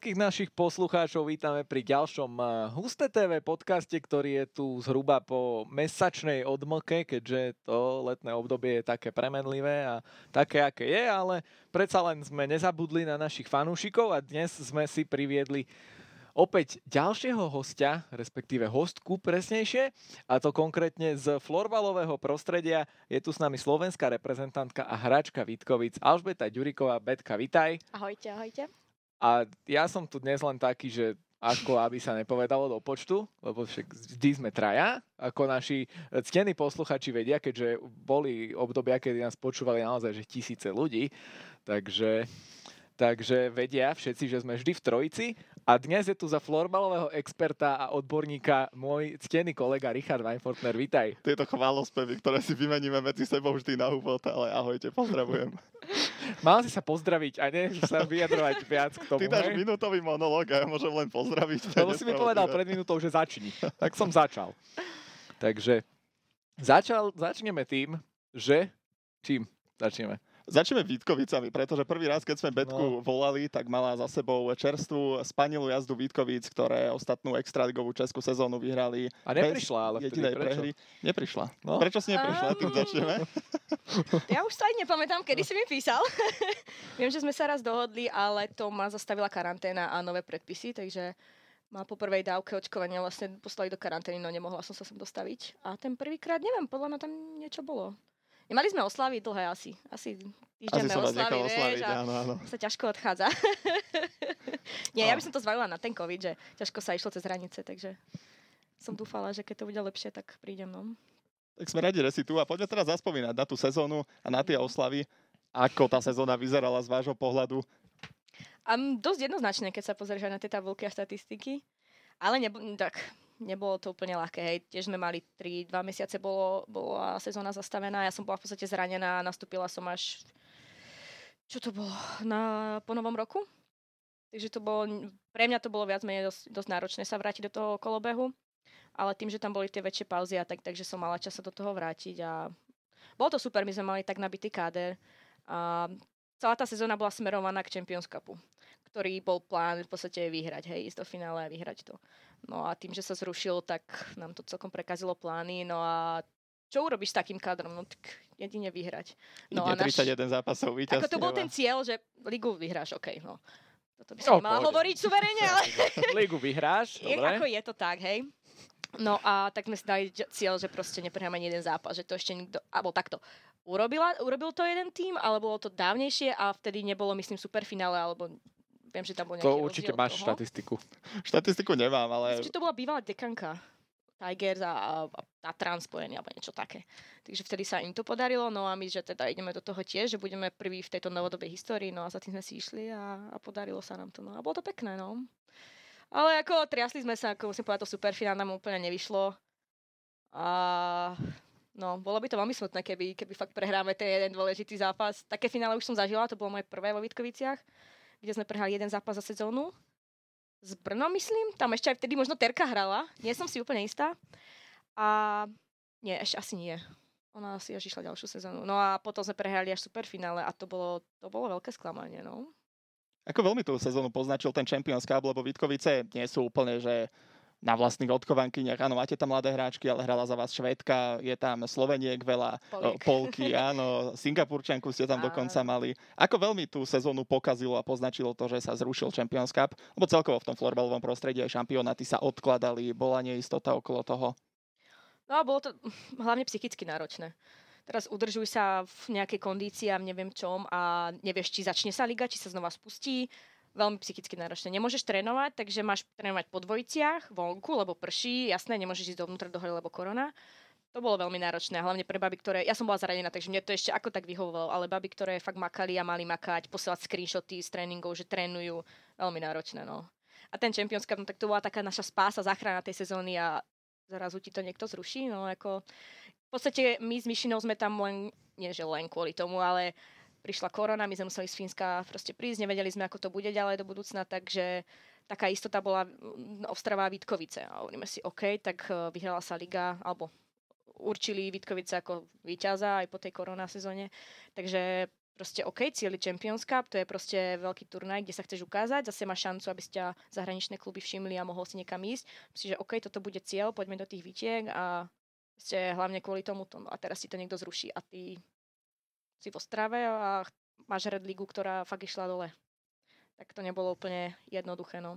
Všetkých našich poslucháčov vítame pri ďalšom eh, Husté TV podcaste, ktorý je tu zhruba po mesačnej odmlke, keďže to letné obdobie je také premenlivé a také, aké je, ale predsa len sme nezabudli na našich fanúšikov a dnes sme si priviedli opäť ďalšieho hostia, respektíve hostku presnejšie, a to konkrétne z florbalového prostredia. Je tu s nami slovenská reprezentantka a hráčka Vitkovic Alžbeta Ďuriková. Betka, vitaj. Ahojte, ahojte. A ja som tu dnes len taký, že ako aby sa nepovedalo do počtu, lebo však vždy sme traja, ako naši ctení posluchači vedia, keďže boli obdobia, kedy nás počúvali naozaj že tisíce ľudí, takže, takže vedia všetci, že sme vždy v trojici a dnes je tu za florbalového experta a odborníka môj ctený kolega Richard Weinfortner. Vítaj. Tieto chválospevy, ktoré si vymeníme medzi sebou vždy na úvod, ale ahojte, pozdravujem. Mal si sa pozdraviť a nie sa vyjadrovať viac k tomu. Ty dáš minútový monológ a ja môžem len pozdraviť. To si mi povedal pred minútou, že začni. Tak som začal. Takže začal, začneme tým, že... Čím začneme? Začneme Vítkovicami, pretože prvý raz, keď sme Betku no. volali, tak mala za sebou čerstvú spanilú jazdu Vítkovic, ktoré ostatnú extraligovú českú sezónu vyhrali. A neprišla, ale vtedy prečo? Prehry. Neprišla. No? Prečo si neprišla? Um, Tým začneme. Ja už sa aj nepamätám, kedy si mi písal. Viem, že sme sa raz dohodli, ale to ma zastavila karanténa a nové predpisy, takže ma po prvej dávke očkovania vlastne poslali do karantény, no nemohla som sa sem dostaviť. A ten prvýkrát, neviem, podľa mňa tam niečo bolo. Nemali sme oslavy dlhé asi. Asi týždenné oslavy, vieš, a áno, áno. sa ťažko odchádza. Nie, ja by som to zvalila na ten COVID, že ťažko sa išlo cez hranice, takže som dúfala, že keď to bude lepšie, tak prídem. No. Tak sme radi, že si tu a poďme teraz zaspomínať na tú sezónu a na tie oslavy. Ako tá sezóna vyzerala z vášho pohľadu? Um, dosť jednoznačne, keď sa pozrieš na tie tabulky a štatistiky. Ale nebo, tak, nebolo to úplne ľahké. Hej. Tiež sme mali 3-2 mesiace, bolo, bola sezóna zastavená. Ja som bola v podstate zranená a nastúpila som až, čo to bolo, na, po novom roku. Takže to bolo, pre mňa to bolo viac menej dosť, dosť náročné sa vrátiť do toho kolobehu. Ale tým, že tam boli tie väčšie pauzy a tak, takže som mala čas sa do toho vrátiť a bolo to super, my sme mali tak nabitý káder. A celá tá sezóna bola smerovaná k Champions Cupu, ktorý bol plán v podstate vyhrať, hej, ísť do finále a vyhrať to. No a tým, že sa zrušil, tak nám to celkom prekazilo plány. No a čo urobíš s takým kádrom? No tak jedine vyhrať. No Ide a naš... 31 zápasov víťazstiev. Ako to bol ten cieľ, že ligu vyhráš, OK, no. Toto by som no, mala hovoriť suverene, ale... ligu vyhráš, dobre. Ako je to tak, hej. No a tak sme si dali cieľ, že proste neprehráme ani jeden zápas, že to ešte nikto, alebo takto. Urobila, urobil to jeden tým, ale bolo to dávnejšie a vtedy nebolo, myslím, superfinále, alebo Viem, že tam bol To určite máš toho. štatistiku. Štatistiku nemám, ale... Myslím, to bola bývalá dekanka. Tigers a, a Tatran spojený alebo niečo také. Takže vtedy sa im to podarilo, no a my, že teda ideme do toho tiež, že budeme prví v tejto novodobej histórii, no a za tým sme si išli a, a podarilo sa nám to. No a bolo to pekné, no. Ale ako triasli sme sa, ako musím povedať, to superfinál nám úplne nevyšlo. A no, bolo by to veľmi smutné, keby, keby fakt prehráme ten jeden dôležitý zápas. Také finále už som zažila, to bolo moje prvé vo Vitkoviciach kde sme prehrali jeden zápas za sezónu. S Brnom, myslím. Tam ešte aj vtedy možno Terka hrala. Nie som si úplne istá. A nie, ešte asi nie. Ona asi až išla ďalšiu sezónu. No a potom sme prehrali až superfinále a to bolo, to bolo veľké sklamanie, no. Ako veľmi tú sezónu poznačil ten Champions Cup, lebo Vitkovice nie sú úplne, že na vlastných odkovankyniach. Áno, máte tam mladé hráčky, ale hrala za vás Švedka, je tam Sloveniek veľa, Polík. Polky, áno, Singapurčanku ste tam dokonca mali. Ako veľmi tú sezónu pokazilo a poznačilo to, že sa zrušil Champions Cup? Lebo celkovo v tom florbalovom prostredí aj šampionáty sa odkladali, bola neistota okolo toho. No a bolo to hlavne psychicky náročné. Teraz udržuj sa v nejakej kondícii a neviem čom a nevieš, či začne sa liga, či sa znova spustí veľmi psychicky náročné. Nemôžeš trénovať, takže máš trénovať po dvojiciach, vonku, lebo prší, jasné, nemôžeš ísť dovnútra do hory, lebo korona. To bolo veľmi náročné, hlavne pre baby, ktoré... Ja som bola zranená, takže mne to ešte ako tak vyhovovalo, ale baby, ktoré fakt makali a mali makať, posielať screenshoty z tréningov, že trénujú, veľmi náročné, no. A ten Champions Cup, no, tak to bola taká naša spása, záchrana tej sezóny a zrazu ti to niekto zruší, no ako... V podstate my s Myšinou sme tam len, nie že len kvôli tomu, ale prišla korona, my sme museli z Fínska proste prísť, nevedeli sme, ako to bude ďalej do budúcna, takže taká istota bola mm, Ostrava a Vítkovice. A hovoríme si, OK, tak e, vyhrala sa liga, alebo určili Vítkovice ako víťaza aj po tej korona sezóne. Takže proste OK, cieľ Champions Cup, to je proste veľký turnaj, kde sa chceš ukázať, zase máš šancu, aby ste zahraničné kluby všimli a mohol si niekam ísť. Myslím, že OK, toto bude cieľ, poďme do tých výtiek a ste hlavne kvôli tomu, a teraz si to niekto zruší a ty si v Ostrave a máš Red Ligu, ktorá fakt išla dole. Tak to nebolo úplne jednoduché, no.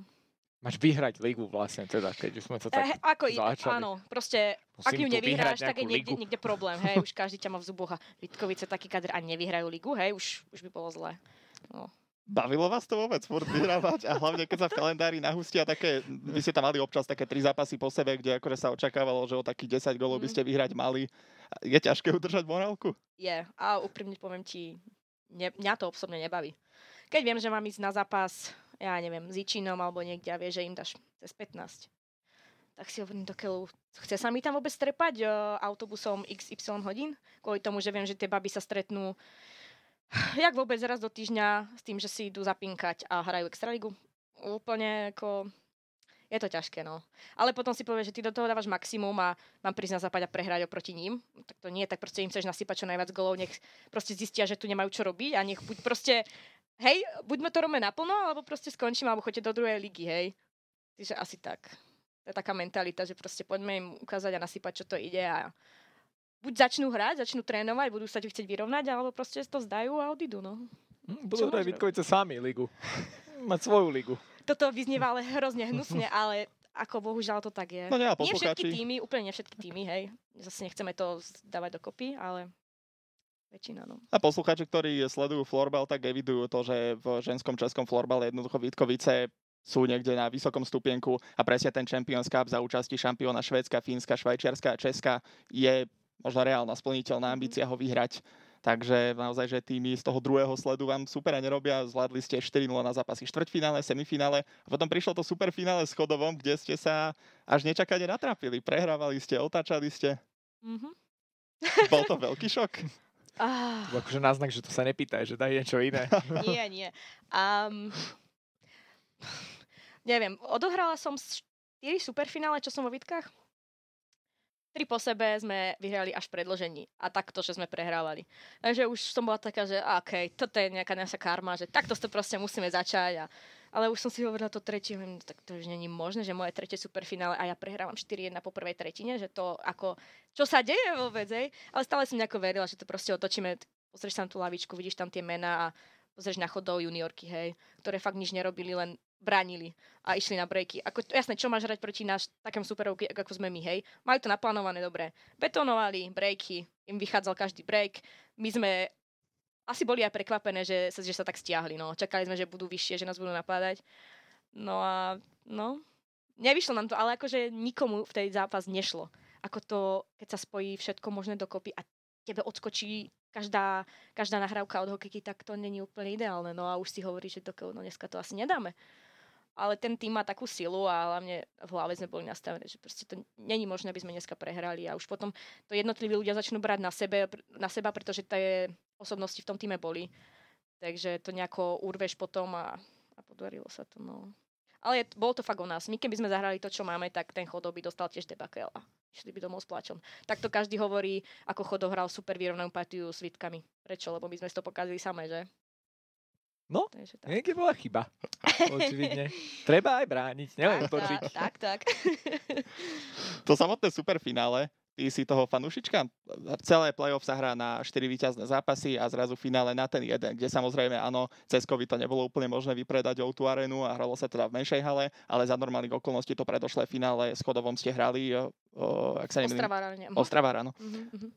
Máš vyhrať ligu vlastne teda, keď už sme to tak eh, ako začali. Áno, proste, Musím ak ju nevyhráš, tak je niekde, niekde problém, hej, už každý ťa má v zuboch a Vitkovice taký kadr a nevyhrajú ligu, hej, už, už by bolo zle. No. Bavilo vás to vôbec furt vyhrávať a hlavne keď sa v kalendári nahustia také, vy ste tam mali občas také tri zápasy po sebe, kde akože sa očakávalo, že o takých 10 golov by ste mhm. vyhrať mali. Je ťažké udržať morálku? Je a úprimne poviem ti, ne, mňa to osobne nebaví. Keď viem, že mám ísť na zápas ja neviem, s Ičinom alebo niekde a vie, že im dáš cez 15. Tak si hovorím do keľu, chce sa mi tam vôbec strepať uh, autobusom XY hodín? Kvôli tomu, že viem, že tie baby sa stretnú jak vôbec raz do týždňa s tým, že si idú zapinkať a hrajú extraligu. Úplne ako... Je to ťažké, no. Ale potom si povie, že ty do toho dávaš maximum a mám prísť na západ a prehrať oproti ním. Tak to nie, tak proste im chceš nasypať čo najviac golov, nech proste zistia, že tu nemajú čo robiť a nech buď proste hej, buď to robíme naplno, alebo proste skončíme, alebo choďte do druhej ligy, hej. Takže asi tak. To je taká mentalita, že proste poďme im ukázať a nasypať, čo to ide a buď začnú hrať, začnú trénovať, budú sa ti chcieť vyrovnať, alebo proste to zdajú a odídu, no. Hm, budú hrať Vitkovice sami ligu. Mať svoju ligu. Toto vyznieva ale hrozne hnusne, ale ako bohužiaľ to tak je. No nie, nie všetky týmy, úplne nie všetky týmy, hej. Zase nechceme to dávať dokopy, ale väčšina. No. A poslucháči, ktorí sledujú florbal, tak evidujú to, že v ženskom českom florbale jednoducho Vítkovice sú niekde na vysokom stupienku a presne ten Champions Cup za účasti šampióna Švédska, Fínska, Švajčiarska a Česka je možno reálna, splniteľná mhm. ambícia ho vyhrať. Takže naozaj, že týmy z toho druhého sledu vám super nerobia. Zvládli ste 4-0 na zápasy štvrťfinále, semifinále. A potom prišlo to superfinále s Chodovom, kde ste sa až nečakane natrapili. Prehrávali ste, otáčali ste. Mm-hmm. Bol to veľký šok? Ah. To akože náznak, že to sa nepýtaj, že daj niečo iné. nie, nie. Um, neviem, odohrala som 4 superfinále, čo som vo Vitkách. Tri po sebe sme vyhrali až predložení. A takto, že sme prehrávali. Takže už som bola taká, že OK, toto je nejaká naša karma, že takto to proste musíme začať. A ale už som si hovorila to tretie, no tak to už není možné, že moje tretie superfinále a ja prehrávam 4-1 po prvej tretine, že to ako, čo sa deje vôbec, hej? Ale stále som nejako verila, že to proste otočíme, pozrieš na tú lavičku, vidíš tam tie mená a pozrieš na chodov juniorky, hej, ktoré fakt nič nerobili, len bránili a išli na breaky. Ako, jasné, čo máš hrať proti náš takém superovky, ako sme my, hej? Majú to naplánované dobre. Betonovali, breaky, im vychádzal každý break. My sme asi boli aj prekvapené, že že sa tak stiahli. No. Čakali sme, že budú vyššie, že nás budú napádať. No a no, nevyšlo nám to, ale akože nikomu v tej zápas nešlo. Ako to, keď sa spojí všetko možné dokopy a tebe odskočí každá, každá nahrávka od hokejky, tak to není úplne ideálne. No a už si hovorí, že to, no dneska to asi nedáme ale ten tým má takú silu a hlavne v hlave sme boli nastavení, že proste to není možné, aby sme dneska prehrali a už potom to jednotliví ľudia začnú brať na, sebe, na seba, pretože tie osobnosti v tom týme boli. Takže to nejako urveš potom a, a podarilo sa to. No. Ale je, bolo to fakt o nás. My keby sme zahrali to, čo máme, tak ten chodov by dostal tiež debakel a išli by domov s plačom. Takto každý hovorí, ako chodov hral super vyrovnanú partiu s Vitkami. Prečo? Lebo my sme to pokazili samé, že? No, niekde bola chyba. Očividne. Treba aj brániť, nielen točiť. Tak, tak. to samotné superfinále, ty si toho fanúšička? Celé playoff sa hrá na 4 víťazné zápasy a zrazu finále na ten jeden, kde samozrejme áno, Ceskovi to nebolo úplne možné vypredať o tú arénu a hralo sa teda v menšej hale, ale za normálnych okolností to predošlé finále s Chodovom ste hrali, o, ak sa nemýlim. Ostrava, áno. Uh-huh,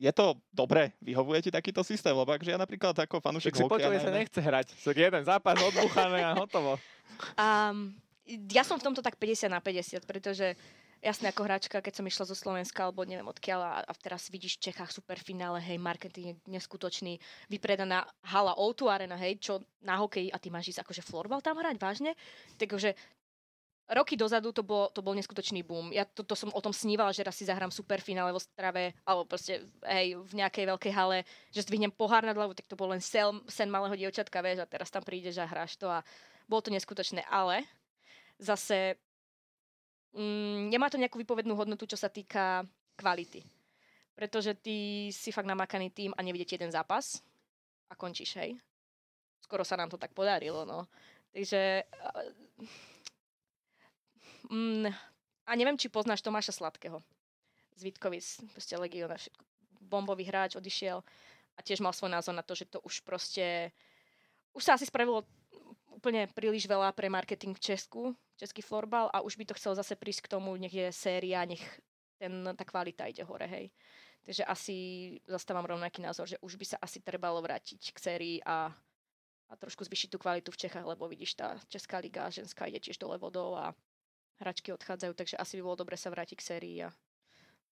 je to dobre? Vyhovuje ti takýto systém? Lebo akže ja napríklad ako fanúšik si hokeja... sa nechce hrať. So jeden zápas odbúchané a hotovo. Um, ja som v tomto tak 50 na 50, pretože jasne ako hráčka, keď som išla zo Slovenska, alebo neviem odkiaľ, a, a teraz vidíš v Čechách superfinále, hej, marketing je neskutočný, vypredaná hala O2 Arena, hej, čo na hokej, a ty máš ísť akože florbal tam hrať, vážne? Takže roky dozadu to bol, to bol neskutočný boom. Ja to, to som o tom snívala, že raz si zahrám superfinále vo Strave, alebo proste hej, v nejakej veľkej hale, že zdvihnem pohár nad hlavu, tak to bol len sen, sen malého dievčatka, vieš, a teraz tam prídeš a hráš to a bolo to neskutočné. Ale zase mm, nemá to nejakú vypovednú hodnotu, čo sa týka kvality. Pretože ty si fakt namakaný tým a nevidíte jeden zápas a končíš, hej. Skoro sa nám to tak podarilo, no. Takže... Mm, a neviem, či poznáš Tomáša Sladkého z Vitkovic, proste legionár, bombový hráč, odišiel a tiež mal svoj názor na to, že to už proste... Už sa asi spravilo úplne príliš veľa pre marketing v Česku, český florbal a už by to chcel zase prísť k tomu, nech je séria, nech ten, tá kvalita ide hore, hej. Takže asi zastávam rovnaký názor, že už by sa asi trebalo vrátiť k sérii a, a trošku zvyšiť tú kvalitu v Čechách, lebo vidíš, tá Česká liga ženská ide tiež dole vodou a hračky odchádzajú, takže asi by bolo dobre sa vrátiť k sérii a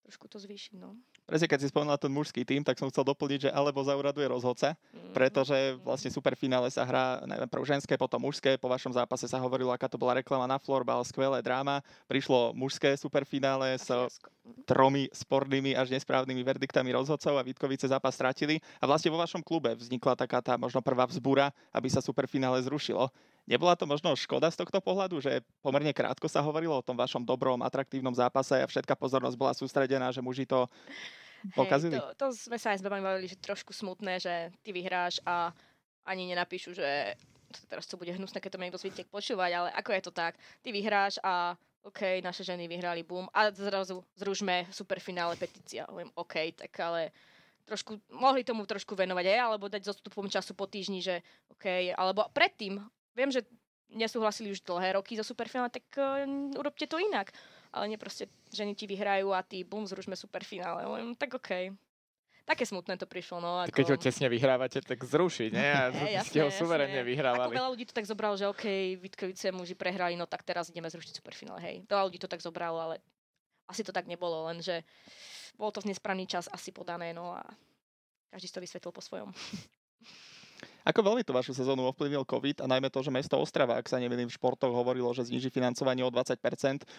trošku to zvýšiť, no. Presne, keď si spomínala ten mužský tým, tak som chcel doplniť, že alebo zauraduje rozhodca, mm. pretože vlastne superfinále sa hrá najprv ženské, potom mužské. Po vašom zápase sa hovorilo, aká to bola reklama na florbal, skvelé dráma. Prišlo mužské superfinále s tromi spornými až nesprávnymi verdiktami rozhodcov a Vítkovice zápas stratili. A vlastne vo vašom klube vznikla taká tá možno prvá vzbúra, aby sa superfinále zrušilo. Nebola to možno škoda z tohto pohľadu, že pomerne krátko sa hovorilo o tom vašom dobrom, atraktívnom zápase a všetká pozornosť bola sústredená, že muži to pokazili? Hej, to, to sme sa aj s bavili, že trošku smutné, že ty vyhráš a ani nenapíšu, že teraz to bude hnusné, keď to niekto zvytiek počúvať, ale ako je to tak? Ty vyhráš a OK, naše ženy vyhrali, boom, a zrazu zružme superfinále petícia. Hovorím, OK, tak ale trošku, mohli tomu trošku venovať aj, alebo dať zostupom času po týždni, že OK, alebo predtým, viem, že nesúhlasili už dlhé roky za superfinále, tak uh, urobte to inak. Ale nie proste, ženy ti vyhrajú a ty bum, zrušme superfinále. Len, tak okej. Okay. Také smutné to prišlo, no. Ako... Keď ho tesne vyhrávate, tak zrušiť, nie? A hey, jasne, ste ho suverenne vyhrávali. Ako veľa ľudí to tak zobralo, že OK, Vitkovice muži prehrali, no tak teraz ideme zrušiť superfinále, hej. Veľa ľudí to tak zobralo, ale asi to tak nebolo, lenže bolo to v nesprávny čas asi podané, no a každý si to vysvetlil po svojom. Ako veľmi to vašu sezónu ovplyvnil COVID a najmä to, že mesto Ostrava, ak sa nemýlim v športoch, hovorilo, že zniží financovanie o 20%,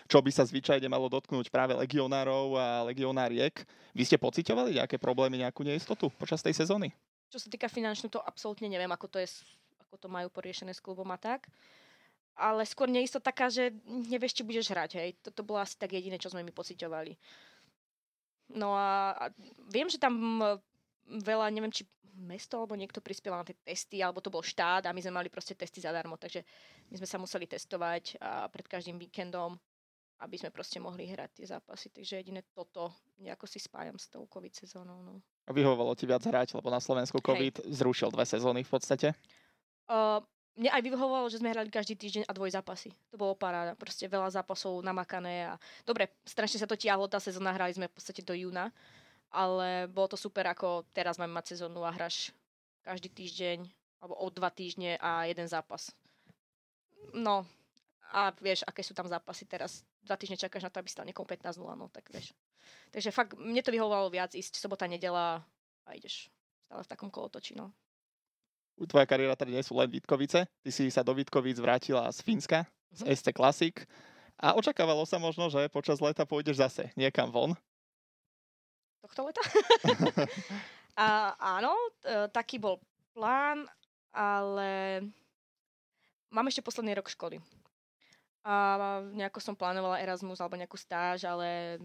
čo by sa zvyčajne malo dotknúť práve legionárov a legionáriek. Vy ste pocitovali nejaké problémy, nejakú neistotu počas tej sezóny? Čo sa týka finančnú, to absolútne neviem, ako to, je, ako to majú poriešené s klubom a tak. Ale skôr neistota taká, že nevieš, či budeš hrať. Hej. Toto bolo asi tak jediné, čo sme mi pocitovali. No a, a viem, že tam veľa, neviem, či mesto alebo niekto prispiel na tie testy, alebo to bol štát a my sme mali proste testy zadarmo, takže my sme sa museli testovať a pred každým víkendom, aby sme proste mohli hrať tie zápasy. Takže jediné toto nejako si spájam s tou COVID sezónou. No. A vyhovovalo ti viac hrať, lebo na Slovensku COVID Hej. zrušil dve sezóny v podstate? Uh, mne aj vyhovovalo, že sme hrali každý týždeň a dvoj zápasy. To bolo paráda. Proste veľa zápasov namakané a dobre, strašne sa to tiahlo, tá sezóna hrali sme v podstate do júna ale bolo to super, ako teraz máme mať sezónu a hráš každý týždeň, alebo o dva týždne a jeden zápas. No, a vieš, aké sú tam zápasy teraz. Dva týždne čakáš na to, aby stal niekomu 15-0, no tak vieš. Takže fakt, mne to vyhovovalo viac ísť sobota, nedela a ideš stále v takom kolotoči, no. Tvoja kariéra tady nie sú len Vitkovice. Ty si sa do Vitkovic vrátila z Fínska, z mhm. SC Classic. A očakávalo sa možno, že počas leta pôjdeš zase niekam von tohto leta. a áno, e, taký bol plán, ale mám ešte posledný rok školy. A nejako som plánovala Erasmus alebo nejakú stáž, ale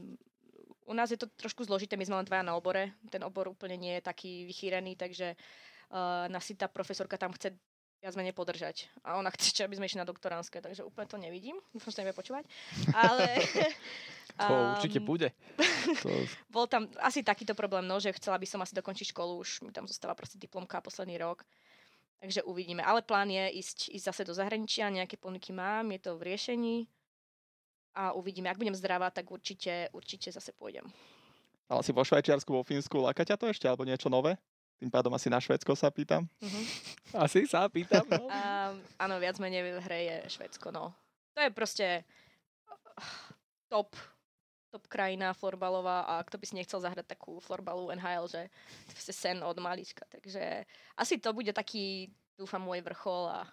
u nás je to trošku zložité, my sme len dvaja na obore. Ten obor úplne nie je taký vychýrený, takže uh, nás si tá profesorka tam chce viac menej podržať. A ona chce, aby sme išli na doktoránske, takže úplne to nevidím. Dúfam, že to nebude počúvať. Ale... to um, určite bude. To... Bol tam asi takýto problém, no, že chcela by som asi dokončiť školu, už mi tam zostáva proste diplomka posledný rok. Takže uvidíme. Ale plán je ísť, ísť zase do zahraničia, nejaké ponuky mám, je to v riešení. A uvidíme. Ak budem zdravá, tak určite, určite zase pôjdem. Ale si vo Švajčiarsku, vo Fínsku, láka ťa to ešte, alebo niečo nové? Tým pádom asi na Švedsko sa pýtam. Uh-huh. Asi sa pýtam, no. Um, áno, viac menej v hre je Švedsko, no. To je proste top, top krajina florbalová a kto by si nechcel zahrať takú florbalu NHL, že to je sen od malička. Takže asi to bude taký, dúfam, môj vrchol a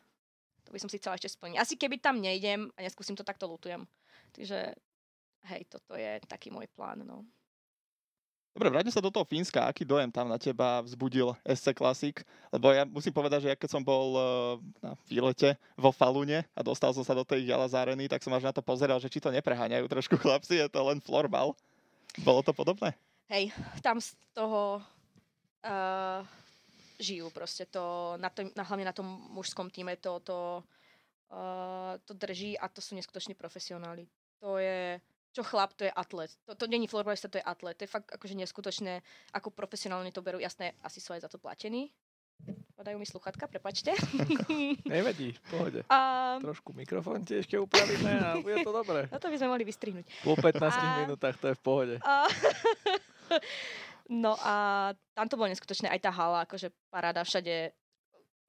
to by som si chcela ešte splniť. Asi keby tam nejdem a neskúsim to, takto lutujem. Takže hej, toto je taký môj plán, no. Dobre, vráťme sa do toho Fínska. Aký dojem tam na teba vzbudil SC Classic? Lebo ja musím povedať, že ja keď som bol eh, na výlete vo Falune a dostal som sa do tej jala záreny, tak som až na to pozeral, že či to nepreháňajú trošku chlapci, je to len florbal. Bolo to podobné? Hej, tam z toho uh, žijú proste. To, na tom, na, hlavne na tom mužskom týme to, to, uh, to drží a to sú neskutoční profesionáli. To je, čo chlap, to je atlet. To, to není florbalista, to je atlet. To je fakt akože neskutočné, ako profesionálne to berú. Jasné, asi sú aj za to platení. Padajú mi sluchatka, prepačte. Nevadí, v pohode. A... Trošku mikrofón ti ešte upravíme a bude to dobré. No to by sme mohli vystrihnúť. Po 15 a... minútach to je v pohode. A... no a tam to bolo neskutočné, aj tá hala, akože paráda všade.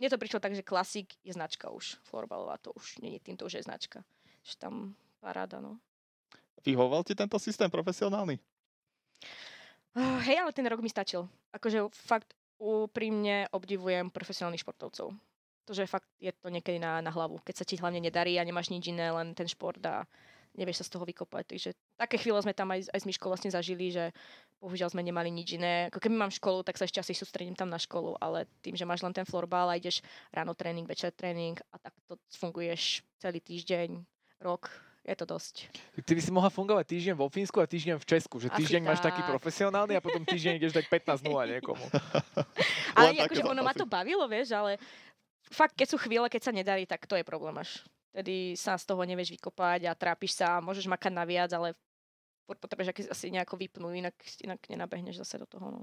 Mne to prišlo tak, že klasik je značka už, florbalová to už nie je týmto už je značka. Že tam paráda, no. Vyhovoval ti tento systém profesionálny? Uh, hej, ale ten rok mi stačil. Akože fakt úprimne obdivujem profesionálnych športovcov. To, že fakt je to niekedy na, na hlavu. Keď sa ti hlavne nedarí a nemáš nič iné, len ten šport a nevieš sa z toho vykopať. Takže také chvíle sme tam aj, aj s Myškou vlastne zažili, že bohužiaľ sme nemali nič iné. Ako keby mám školu, tak sa ešte asi sústredím tam na školu, ale tým, že máš len ten florbal a ideš ráno tréning, večer tréning a tak to funguješ celý týždeň, rok, je to dosť. Tak ty by si mohla fungovať týždeň vo Fínsku a týždeň v Česku, že týždeň Asi máš tak. taký profesionálny a potom týždeň ideš tak 15 0 niekomu. ale akože ono ma to bavilo, vieš, ale fakt, keď sú chvíle, keď sa nedarí, tak to je problém až. Tedy sa z toho nevieš vykopať a trápiš sa, môžeš makať na viac, ale potrebuješ asi nejako vypnúť, inak, inak nenabehneš zase do toho. No.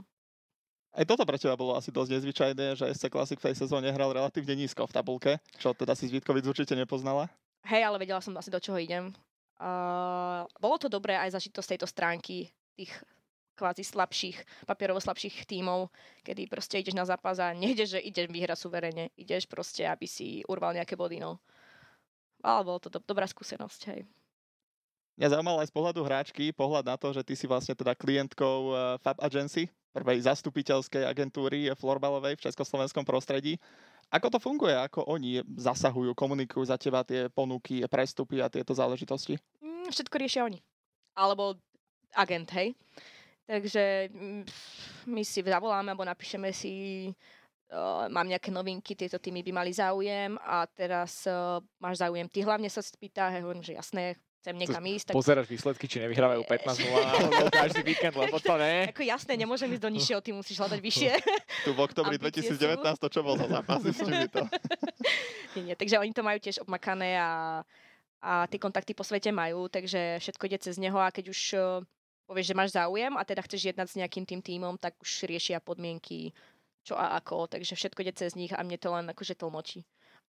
Aj toto pre teba bolo asi dosť nezvyčajné, že SC Classic v tej sezóne hral relatívne nízko v tabulke, čo teda si z Vítkovic určite nepoznala. Hej, ale vedela som asi, do čoho idem. Uh, bolo to dobré aj zažiť to z tejto stránky tých kvázi slabších, papierovo slabších tímov, kedy proste ideš na zápas a nejdeš, že ideš vyhrať suverene, ideš proste, aby si urval nejaké body, no. Ale bolo to do, dobrá skúsenosť, hej. Mňa zaujímal aj z pohľadu hráčky, pohľad na to, že ty si vlastne teda klientkou uh, Fab Agency, prvej zastupiteľskej agentúry florbalovej v československom prostredí. Ako to funguje? Ako oni zasahujú, komunikujú za teba tie ponuky, prestupy a tieto záležitosti? Mm, všetko riešia oni. Alebo agent, hej. Takže mm, my si zavoláme, alebo napíšeme si, uh, mám nejaké novinky, tieto týmy by mali záujem a teraz uh, máš záujem. Ty hlavne sa spýta, hej, hovorím, že jasné, chcem niekam ísť. Tak... Pozeráš výsledky, či nevyhrávajú 15 0 každý víkend, lebo to ne. Ako jasné, nemôžem ísť do nižšieho, ty musíš hľadať vyššie. Tu v oktobri 2019 to čo bol za zápas, to. nie, nie, takže oni to majú tiež obmakané a, a tie kontakty po svete majú, takže všetko ide cez neho a keď už uh, povieš, že máš záujem a teda chceš jednať s nejakým tým týmom, tak už riešia podmienky, čo a ako, takže všetko ide cez nich a mne to len akože tlmočí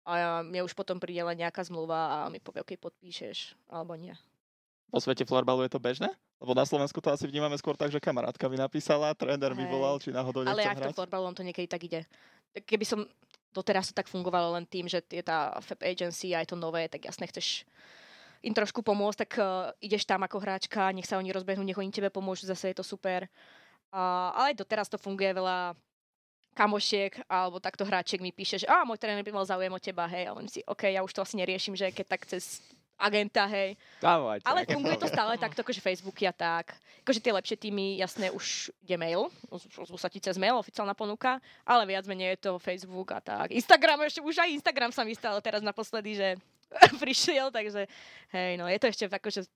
a mne už potom príde len nejaká zmluva a mi povie, OK, podpíšeš, alebo nie. Po svete florbalu je to bežné? Lebo na Slovensku to asi vnímame skôr tak, že kamarátka mi napísala, tréner mi volal, či náhodou Ale ak to florbalom to niekedy tak ide. Keby som doteraz to tak fungovalo len tým, že je tá FAB agency a je to nové, tak jasne chceš im trošku pomôcť, tak uh, ideš tam ako hráčka, nech sa oni rozbehnú, nech oni tebe pomôžu, zase je to super. Uh, ale aj doteraz to funguje veľa kamošiek alebo takto hráček mi píše, že a môj tréner by mal záujem o teba, hej, a on si, OK, ja už to asi neriešim, že keď tak cez agenta, hej. Dávajte. Ale funguje to stále takto, akože Facebooky a tak. Akože tie lepšie týmy, jasné, už ide mail, ozvú sa ti cez mail, oficiálna ponuka, ale viac menej je to Facebook a tak. Instagram, ešte už aj Instagram sa mi stalo teraz naposledy, že prišiel, takže hej, no je to ešte akože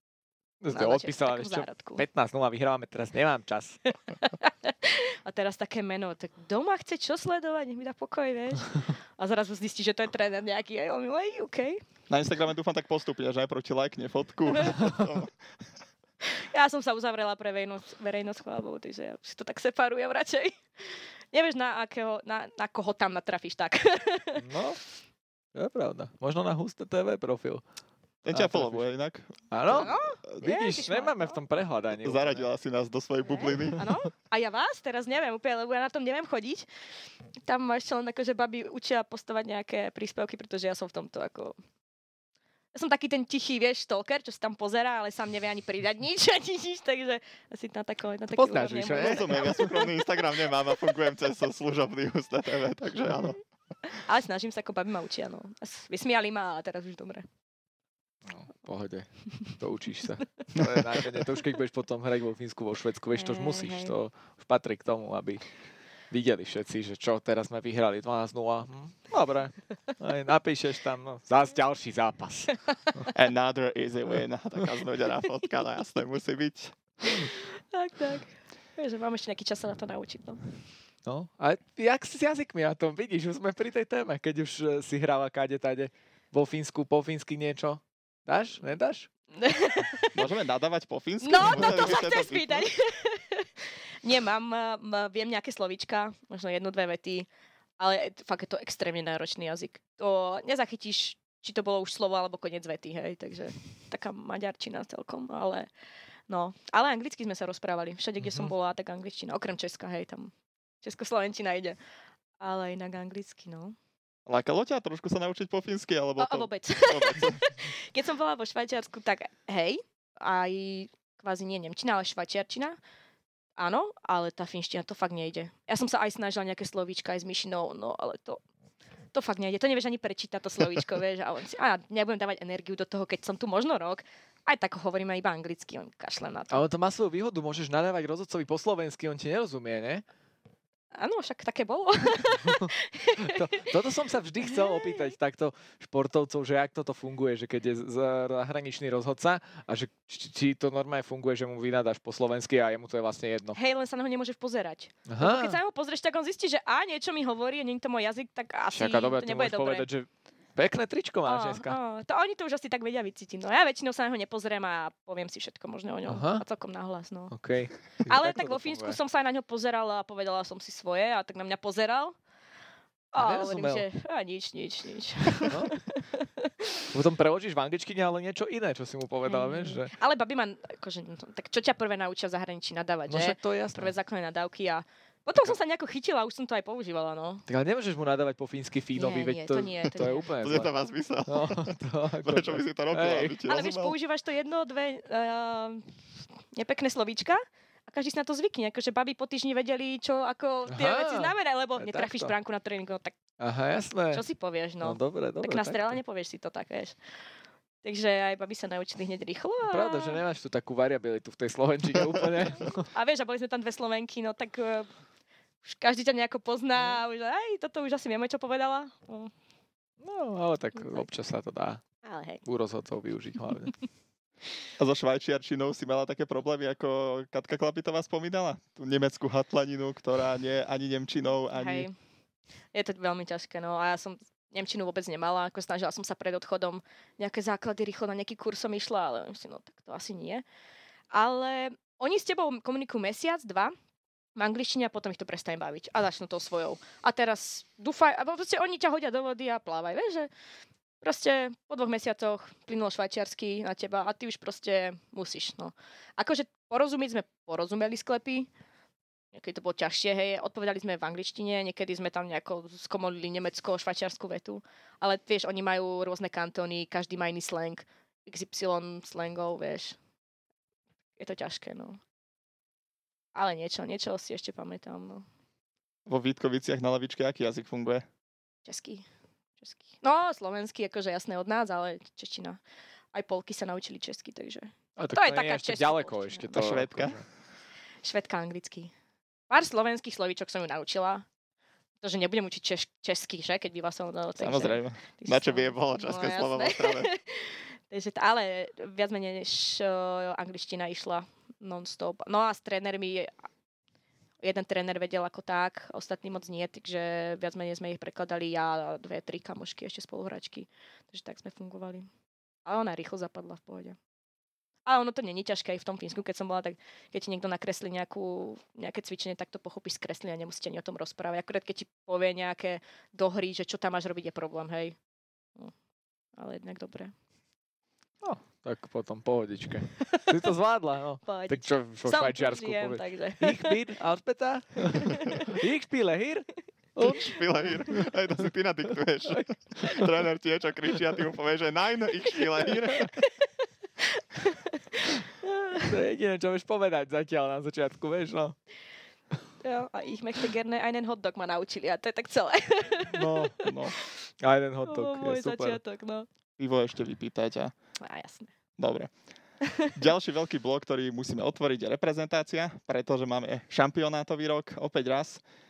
ste odpísala, čo, 15 0 vyhrávame, teraz nemám čas. a teraz také meno, tak doma chce čo sledovať, nech mi dá pokoj, vieš. A zrazu zistí, že to je tréner nejaký, aj on aj, OK. Na Instagrame dúfam tak postupne, že aj proti lajkne fotku. ja som sa uzavrela pre verejnosť, verejnosť chvábou, takže ja si to tak separujem radšej. Nevieš, na, akého, na, na koho tam natrafíš tak. no, to je pravda. Možno na husté TV profil. Ten ťa followuje inak. Áno? Vidíš, Ježiš, nemáme v tom prehľadaní. Zaradila si nás do svojej bubliny. Áno? A ja vás teraz neviem úplne, lebo ja na tom neviem chodiť. Tam máš len ako, že babi učia postovať nejaké príspevky, pretože ja som v tomto ako... Ja som taký ten tichý, vieš, stalker, čo sa tam pozerá, ale sám nevie ani pridať nič, ani nič, takže asi na, tako, na taký Poznáš, víš, Rozumiem, ja súkromný Instagram nemám a fungujem cez služobný úst TV, takže áno. Ale snažím sa, ako babi ma učia, no. Vysmiali ma a teraz už dobre. No, pohode. To učíš sa. To je nájdené. To už keď budeš potom hrať vo Fínsku, vo Švedsku, vieš, to už musíš. To už patrí k tomu, aby videli všetci, že čo, teraz sme vyhrali 12-0. Hm, dobre. Aj napíšeš tam, no, zás ďalší zápas. Another easy win. Taká znudená fotka, no jasné, musí byť. tak, tak. Vieš, mám ešte nejaký čas sa na to naučiť. No. No, a jak si s jazykmi a tom? Vidíš, už sme pri tej téme, keď už e, si hráva kade tade vo Fínsku, po fínsky niečo. Dáš? Nedáš? Môžeme nadávať po fínsky? No, toto sa chcem spýtať. Nie, mám, mám, viem nejaké slovička, možno jednu, dve vety, ale fakt je to extrémne náročný jazyk. To nezachytíš, či to bolo už slovo alebo koniec vety, hej, takže taká maďarčina celkom, ale no, ale anglicky sme sa rozprávali. Všade, kde mm-hmm. som mhm. bola, tak angličtina, okrem Česka, hej, tam Českoslovenčina ide. Ale inak anglicky, no. Lákalo ťa trošku sa naučiť po fínsky? Alebo to... vôbec. vôbec. Keď som bola vo Švajčiarsku, tak hej, aj kvázi nie Nemčina, ale švajčiarčina. Áno, ale tá finština to fakt nejde. Ja som sa aj snažila nejaké slovíčka aj s myšinou, no ale to, to fakt nejde. To nevieš ani prečítať to slovíčko, vieš. A, on si, a nebudem dávať energiu do toho, keď som tu možno rok. Aj tak hovoríme iba anglicky, on kašle na to. Ale to má svoju výhodu, môžeš nadávať rozhodcovi po slovensky, on ti nerozumie, ne? Áno, však také bolo. to, toto som sa vždy chcel opýtať takto športovcov, že ak toto funguje, že keď je zahraničný rozhodca a že či, to normálne funguje, že mu vynadáš po slovensky a jemu to je vlastne jedno. Hej, len sa na ho nemôže pozerať. Aha. Keď sa na ho pozrieš, tak on zistí, že a niečo mi hovorí, nie je to môj jazyk, tak asi Všaká, dobré, to nebude dobre. povedať, že Pekné tričko máš dneska. Oh, to oni to už asi tak vedia vycítiť. No ja väčšinou sa na ho nepozriem a poviem si všetko možné o ňom. Aha. A celkom nahlas. No. Okay. Ale tak vo Fínsku som sa aj na ňo pozerala a povedala som si svoje a tak na mňa pozeral. A, a hovorím, že a nič, nič, nič. No. Potom preložíš v angličtine, ale niečo iné, čo si mu povedal, mm. vieš, že... Ale babi ma, akože, no, tak čo ťa prvé naučia v zahraničí nadávať, no, že? to je jasné. Prvé základné nadávky a potom som sa nejako chytila, už som to aj používala, no. Tak ale nemôžeš mu nadávať po fínsky Fínovi, veď to, to, nie, to, to nie. je úplne To má zmysel. No, to, ako Prečo by si to robila? Ale vieš, používaš to jedno, dve uh, nepekné slovíčka a každý si na to zvykne. Akože baby po týždni vedeli, čo ako tie Aha, veci znamenajú, lebo netrafíš bránku na tréningu, no tak Aha, jasné. Čo si povieš, no. no dobre, dobre, tak na strela nepovieš si to tak, vieš. Takže aj baby sa naučili hneď rýchlo. A... Pravda, že nemáš tu takú variabilitu v tej Slovenčine úplne. a vieš, a boli sme tam dve Slovenky, no tak uh, už každý ťa nejako pozná, no. už aj toto už asi vieme, čo povedala. No, no ale tak občas sa to dá. Ale hej. U rozhodcov využiť hlavne. A so švajčiarčinou si mala také problémy, ako Katka Klapitová spomínala? Tú nemeckú hatlaninu, ktorá nie ani nemčinou, ani... Hej. Je to veľmi ťažké, no a ja som Nemčinu vôbec nemala, ako snažila som sa pred odchodom nejaké základy rýchlo na nejaký kurz som išla, ale si, no tak to asi nie. Ale oni s tebou komunikujú mesiac, dva, v angličtine a potom ich to prestane baviť a začnú to svojou. A teraz dúfaj, a proste oni ťa hodia do vody a plávaj, vieš, že proste po dvoch mesiacoch plynulo švajčiarsky na teba a ty už proste musíš, no. Akože porozumieť sme porozumeli sklepy, niekedy to bolo ťažšie, hej, odpovedali sme v angličtine, niekedy sme tam nejako skomolili nemecko, švajčiarsku vetu, ale vieš, oni majú rôzne kantóny, každý má iný slang, XY slangov, vieš. Je to ťažké, no. Ale niečo, niečo si ešte pamätám. No. Vo Vítkoviciach na lavičke aký jazyk funguje? Český. Český. No, slovenský, akože jasné od nás, ale čeština. Aj polky sa naučili česky, takže... A tak to, to je taká ešte ďaleko ešte to. A švedka? Švedka anglicky. Pár slovenských slovíčok som ju naučila. To, že nebudem učiť češ, česky, že? Keď býva som... No, Samozrejme. Na čo by je bolo české no, slovo v takže, ale viac menej než uh, angličtina išla non-stop. No a s trénermi jeden tréner vedel ako tak, ostatní moc nie, takže viac menej sme ich prekladali ja a dve, tri kamošky, ešte spoluhračky. Takže tak sme fungovali. A ona rýchlo zapadla v pohode. A ono to není ťažké aj v tom Fínsku, keď som bola, tak keď ti niekto nakreslí nejakú, nejaké cvičenie, tak to pochopíš z kreslenia, nemusíte ani o tom rozprávať. Akurát keď ti povie nejaké dohry, že čo tam máš robiť, je problém, hej. No, ale jednak dobre. No, tak potom pohodičke. Si to zvládla, no. Pohodičke. Tak čo vo Švajčiarsku povie? Takže. Ich bin Alpeta? ich spiele hier? Ich spiele hier. Aj to si ty nadiktuješ. Tréner tie, čo kričí a ty mu povieš, že nein, ich spiele hier. to je jediné, čo vieš povedať zatiaľ na začiatku, vieš, no. Jo, a ich möchte gerne einen hotdog ma naučili a to je tak celé. no, no. A jeden hotdog oh, je super. začiatok, no. Pivo ešte vypýtať a a jasné. Dobre. Ďalší veľký blok, ktorý musíme otvoriť, je reprezentácia, pretože máme šampionátový rok, opäť raz,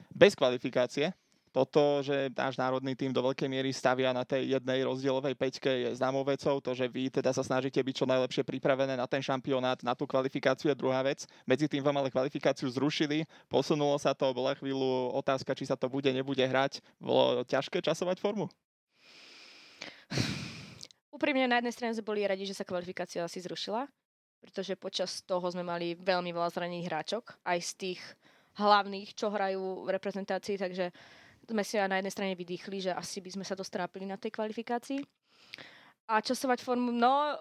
bez kvalifikácie. toto, že náš národný tým do veľkej miery stavia na tej jednej rozdielovej peťke je známou vecou. To, že vy teda sa snažíte byť čo najlepšie pripravené na ten šampionát, na tú kvalifikáciu je druhá vec. Medzi tým vám ale kvalifikáciu zrušili, posunulo sa to, bola chvíľu otázka, či sa to bude, nebude hrať. Bolo ťažké časovať formu? Úprimne na jednej strane sme boli radi, že sa kvalifikácia asi zrušila, pretože počas toho sme mali veľmi veľa zranených hráčok, aj z tých hlavných, čo hrajú v reprezentácii, takže sme si na jednej strane vydýchli, že asi by sme sa dostrápili na tej kvalifikácii. A časovať formu, no,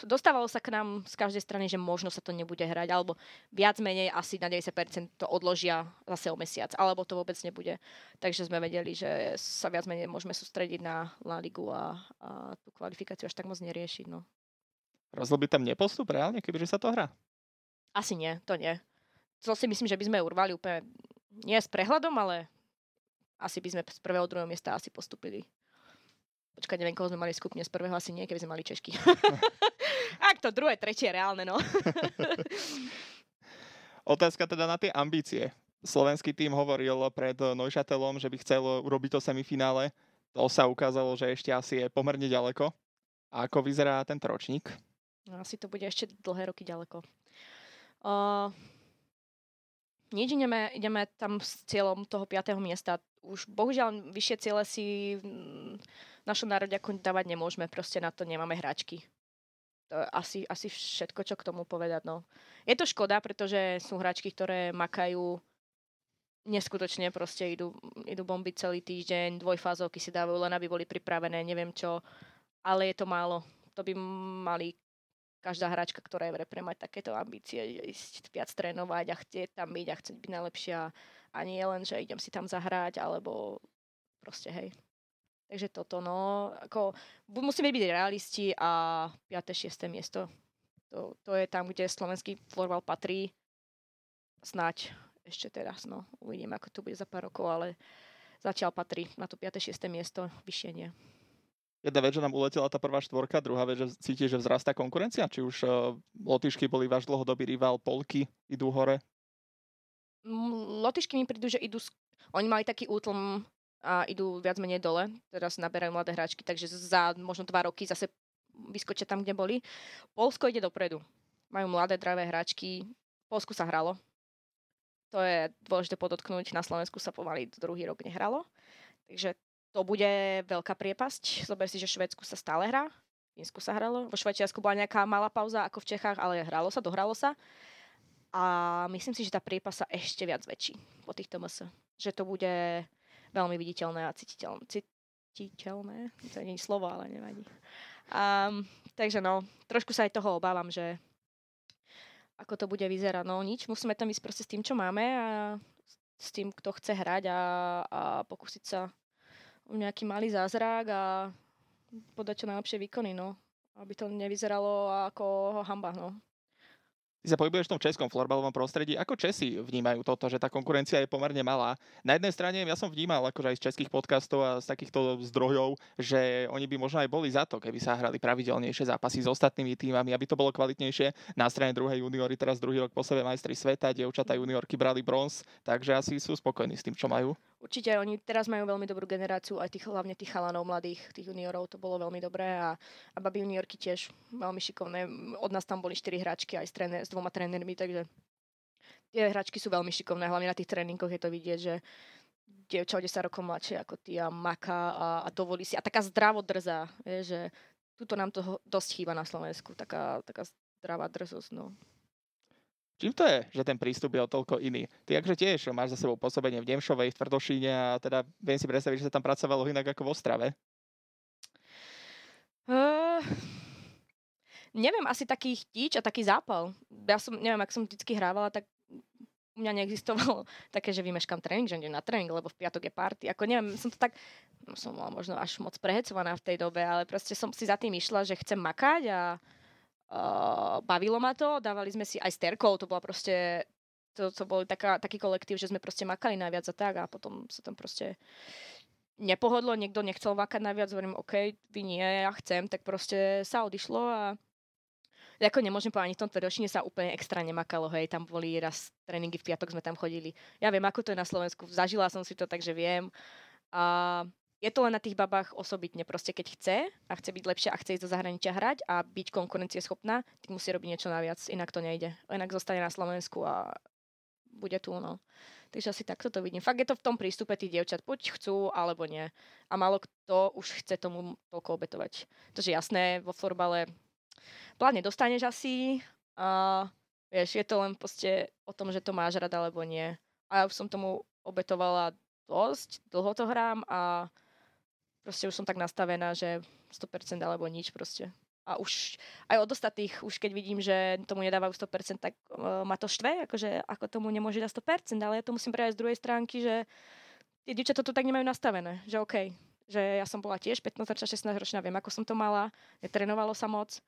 dostávalo sa k nám z každej strany, že možno sa to nebude hrať, alebo viac menej asi na 90% to odložia zase o mesiac, alebo to vôbec nebude. Takže sme vedeli, že sa viac menej môžeme sústrediť na La Ligu a, a tú kvalifikáciu až tak moc neriešiť. No. Rozhodol by tam nepostup reálne, kebyže sa to hrá? Asi nie, to nie. To si myslím, že by sme urvali úplne nie s prehľadom, ale asi by sme z prvého, druhého miesta asi postupili. Počkaj, neviem, koho sme mali skupne z prvého, asi nie, keby sme mali Češky. Ak to druhé, tretie reálne, no. Otázka teda na tie ambície. Slovenský tým hovoril pred Neuchatelom, že by chcel urobiť to semifinále. To sa ukázalo, že ešte asi je pomerne ďaleko. A ako vyzerá ten ročník? No, asi to bude ešte dlhé roky ďaleko. Uh, nič, ideme, ideme tam s cieľom toho 5. miesta. Už bohužiaľ vyššie ciele si v našom ako dávať nemôžeme, proste na to nemáme hráčky. To je asi, asi všetko, čo k tomu povedať. No. Je to škoda, pretože sú hráčky, ktoré makajú neskutočne, proste idú, idú bombiť celý týždeň, dvojfázovky si dávajú len, aby boli pripravené, neviem čo, ale je to málo. To by mali každá hráčka, ktorá je v repre, mať takéto ambície, ísť viac trénovať a chcieť tam byť a chcieť byť najlepšia a nie len, že idem si tam zahrať, alebo proste hej. Takže toto, no, ako, musíme byť realisti a 5. 6. miesto, to, to je tam, kde slovenský florbal patrí. Snať ešte teraz, no, uvidíme, ako to bude za pár rokov, ale zatiaľ patrí na to 5. 6. miesto, vyššie nie jedna vec, že nám uletela tá prvá štvorka, druhá vec, že cítiš, že vzrastá konkurencia? Či už uh, Lotyšky boli váš dlhodobý rival, Polky idú hore? Lotyšky mi prídu, že idú... Oni mali taký útlm a idú viac menej dole. Teraz naberajú mladé hráčky, takže za možno dva roky zase vyskočia tam, kde boli. Polsko ide dopredu. Majú mladé, dravé hráčky. V Polsku sa hralo. To je dôležité podotknúť. Na Slovensku sa pomaly druhý rok nehralo. Takže to bude veľká priepasť. Zober si, že v Švedsku sa stále hrá, v Fínsku sa hralo, vo Švajčiarsku bola nejaká malá pauza ako v Čechách, ale hralo sa, dohralo sa. A myslím si, že tá priepas sa ešte viac väčší po týchto MS. Že to bude veľmi viditeľné a cítiteľné. Cítiteľné? To nie je slovo, ale nevadí. Um, takže no, trošku sa aj toho obávam, že ako to bude vyzerať. No nič, musíme tam ísť proste s tým, čo máme a s tým, kto chce hrať a, a pokúsiť sa nejaký malý zázrak a podať čo najlepšie výkony, no. Aby to nevyzeralo ako hamba, no. Ty sa pohybuješ v tom českom florbalovom prostredí. Ako Česi vnímajú toto, že tá konkurencia je pomerne malá? Na jednej strane ja som vnímal akože aj z českých podcastov a z takýchto zdrojov, že oni by možno aj boli za to, keby sa hrali pravidelnejšie zápasy s ostatnými týmami, aby to bolo kvalitnejšie. Na strane druhej juniori teraz druhý rok po sebe majstri sveta, dievčatá juniorky brali bronz, takže asi sú spokojní s tým, čo majú. Určite, oni teraz majú veľmi dobrú generáciu, aj tých, hlavne tých chalanov mladých, tých juniorov, to bolo veľmi dobré a, a baby juniorky tiež veľmi šikovné. Od nás tam boli 4 hráčky aj s, tréner, s dvoma trénermi, takže tie hráčky sú veľmi šikovné, hlavne na tých tréningoch je to vidieť, že dievča o 10 rokov mladšie ako ty a maká a, a dovolí si. A taká zdravo drzá, je, že tuto nám to dosť chýba na Slovensku, taká, taká zdravá drzosť. No. Čím to je, že ten prístup je o toľko iný? Ty akže tiež máš za sebou pôsobenie v Nemšovej, v Tvrdošíne a teda viem si predstaviť, že sa tam pracovalo inak ako v Ostrave. Uh, neviem, asi taký chtíč a taký zápal. Ja som, neviem, ak som vždycky hrávala, tak u mňa neexistovalo také, že vymeškám tréning, že na tréning, lebo v piatok je party. Ako neviem, som to tak, no, som bola možno až moc prehecovaná v tej dobe, ale proste som si za tým išla, že chcem makať a Uh, bavilo ma to, dávali sme si aj s Terkou, to bola proste, to, to bol taká, taký kolektív, že sme proste makali najviac a tak a potom sa tam proste nepohodlo, niekto nechcel makať najviac, hovorím, OK, vy nie, ja chcem, tak proste sa odišlo a Ako nemôžem povedať, ani v tom tvrdošine sa úplne extra nemakalo, hej, tam boli raz tréningy, v piatok sme tam chodili. Ja viem, ako to je na Slovensku, zažila som si to, takže viem. A je to len na tých babách osobitne, proste keď chce a chce byť lepšia a chce ísť do zahraničia hrať a byť konkurencieschopná, tak musí robiť niečo naviac, inak to nejde. Inak zostane na Slovensku a bude tu, no. Takže asi takto to vidím. Fakt je to v tom prístupe tých dievčat, buď chcú, alebo nie. A málo kto už chce tomu toľko obetovať. Takže jasné, vo florbale plán nedostaneš asi a vieš, je to len proste o tom, že to máš rada alebo nie. A ja už som tomu obetovala dosť, dlho to hrám a proste už som tak nastavená, že 100% alebo nič proste a už aj od ostatných, už keď vidím, že tomu nedávajú 100%, tak uh, ma to štve, akože ako tomu nemôže dať 100%, ale ja to musím prejsť z druhej stránky, že tie dievčatá to tak nemajú nastavené, že OK, že ja som bola tiež 15 ročná, 16 ročná, viem, ako som to mala, netrenovalo sa moc,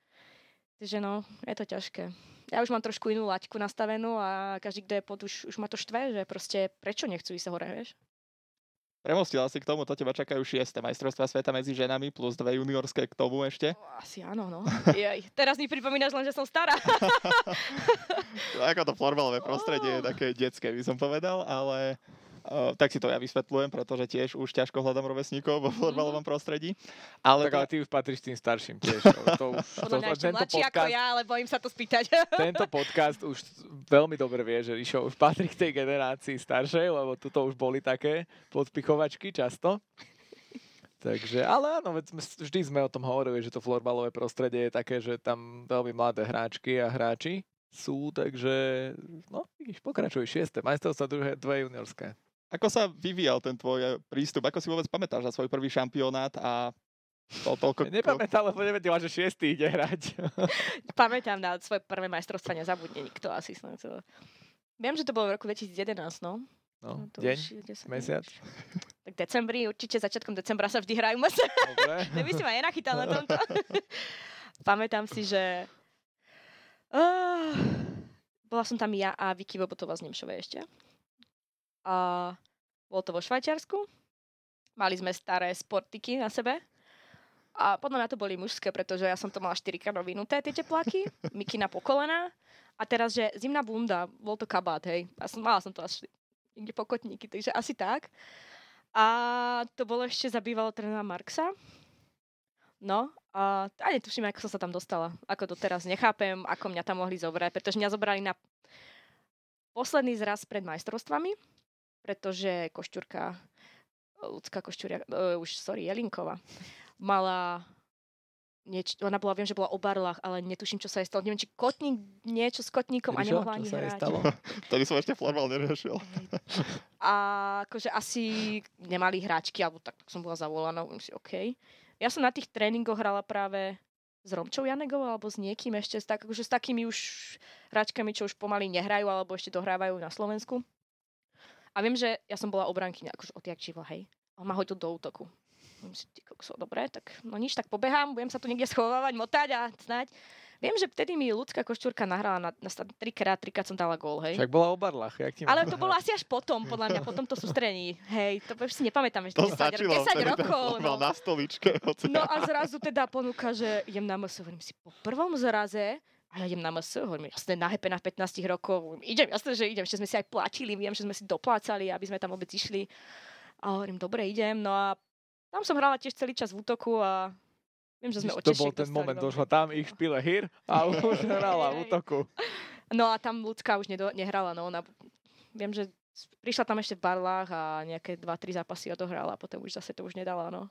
takže no, je to ťažké. Ja už mám trošku inú laťku nastavenú a každý, kto je pod, už, už ma to štve, že proste prečo nechcú ísť hore, vieš? Premostila si k tomu, to teba čakajú šieste majstrovstvá sveta medzi ženami plus dve juniorské k tomu ešte? Asi áno, no. Jej. Teraz mi pripomínaš len, že som stará. Ako to florbalové prostredie je také detské, by som povedal, ale Uh, tak si to ja vysvetľujem, pretože tiež už ťažko hľadám rovesníkov vo florbalovom mhm. prostredí. Ale tak ale ty už patríš tým starším tiež. To už, to, to, tento podcast, ako ja, ale bojím sa to spýtať. Tento podcast už veľmi dobre vie, že Ríšo už patrí k tej generácii staršej, lebo tuto už boli také podpichovačky často. Takže, ale áno, vždy sme o tom hovorili, že to florbalové prostredie je také, že tam veľmi mladé hráčky a hráči sú, takže no, vidíš, pokračuj, šieste, majstrovstva druhé, dve juniorské. Ako sa vyvíjal ten tvoj eh, prístup? Ako si vôbec pamätáš na svoj prvý šampionát a to, toľko... Nepamätám, lebo nevedela, že šiestý ide hrať. Pamätám na svoje prvé majstrovstva, nezabudne nikto asi. Som to... Viem, že to bolo v roku 2011, no. No, no deň, mesiac. Tak decembri, určite začiatkom decembra sa vždy hrajú mese. Dobre. Neby si ma nenachytal na tomto. Pamätám si, že uh, bola som tam ja a Vicky Bobotová z Nemšovej ešte a bolo to vo Švajčiarsku. Mali sme staré sportiky na sebe. A podľa mňa to boli mužské, pretože ja som to mala 4 krát rovinuté, tie tepláky, mikina po kolena. A teraz, že zimná bunda, bol to kabát, hej. A som, mala som to asi niekde pokotníky, takže asi tak. A to bolo ešte za bývalého trénera Marksa. No, a, a netuším, ako som sa tam dostala. Ako to teraz nechápem, ako mňa tam mohli zobrať, pretože mňa zobrali na posledný zraz pred majstrovstvami pretože Košťurka, ľudská Košťuria, uh, už sorry, Jelinková, mala nieč, ona bola, viem, že bola o barlách, ale netuším, čo sa jej stalo. Neviem, či kotník, niečo s kotníkom a nemohla ani hrať. Stalo? to by som ešte florbal neriešil. A akože asi nemali hráčky, alebo tak, tak som bola zavolaná, si, OK. Ja som na tých tréningoch hrala práve s Romčou Janegovou alebo s niekým ešte, s, tak, akože s takými už hráčkami, čo už pomaly nehrajú alebo ešte dohrávajú na Slovensku. A viem, že ja som bola obrankyňa, akože odjak živo, hej. On ma hodil do útoku. Si, ty kokso, dobre, tak no nič, tak pobehám, budem sa tu niekde schovávať, motať a snáď. Viem, že vtedy mi ľudská koštúrka nahrala na, na trikrát, trikrát som dala gól, hej. Však bola o barlách, jak ti Ale to bolo asi až potom, podľa mňa, potom to sústrení. Hej, to už si nepamätám ešte to 10, stačilo, 10 rokov. No. na stoličke. No a zrazu teda ponúka, že idem na MS, hovorím si, po prvom zraze a ja idem na MS, hovorím, jasné, na hepe na 15 rokov, hovorím, idem, jasné, že idem, že sme si aj platili, viem, že sme si doplácali, aby sme tam vôbec išli. A hovorím, dobre, idem, no a tam som hrala tiež celý čas v útoku a viem, že sme To bol ten moment, došla tam ich špile hir a už hrala v útoku. No a tam ľudská už nedo, nehrala, no ona, viem, že prišla tam ešte v barlách a nejaké 2-3 zápasy odohrala a potom už zase to už nedala, no.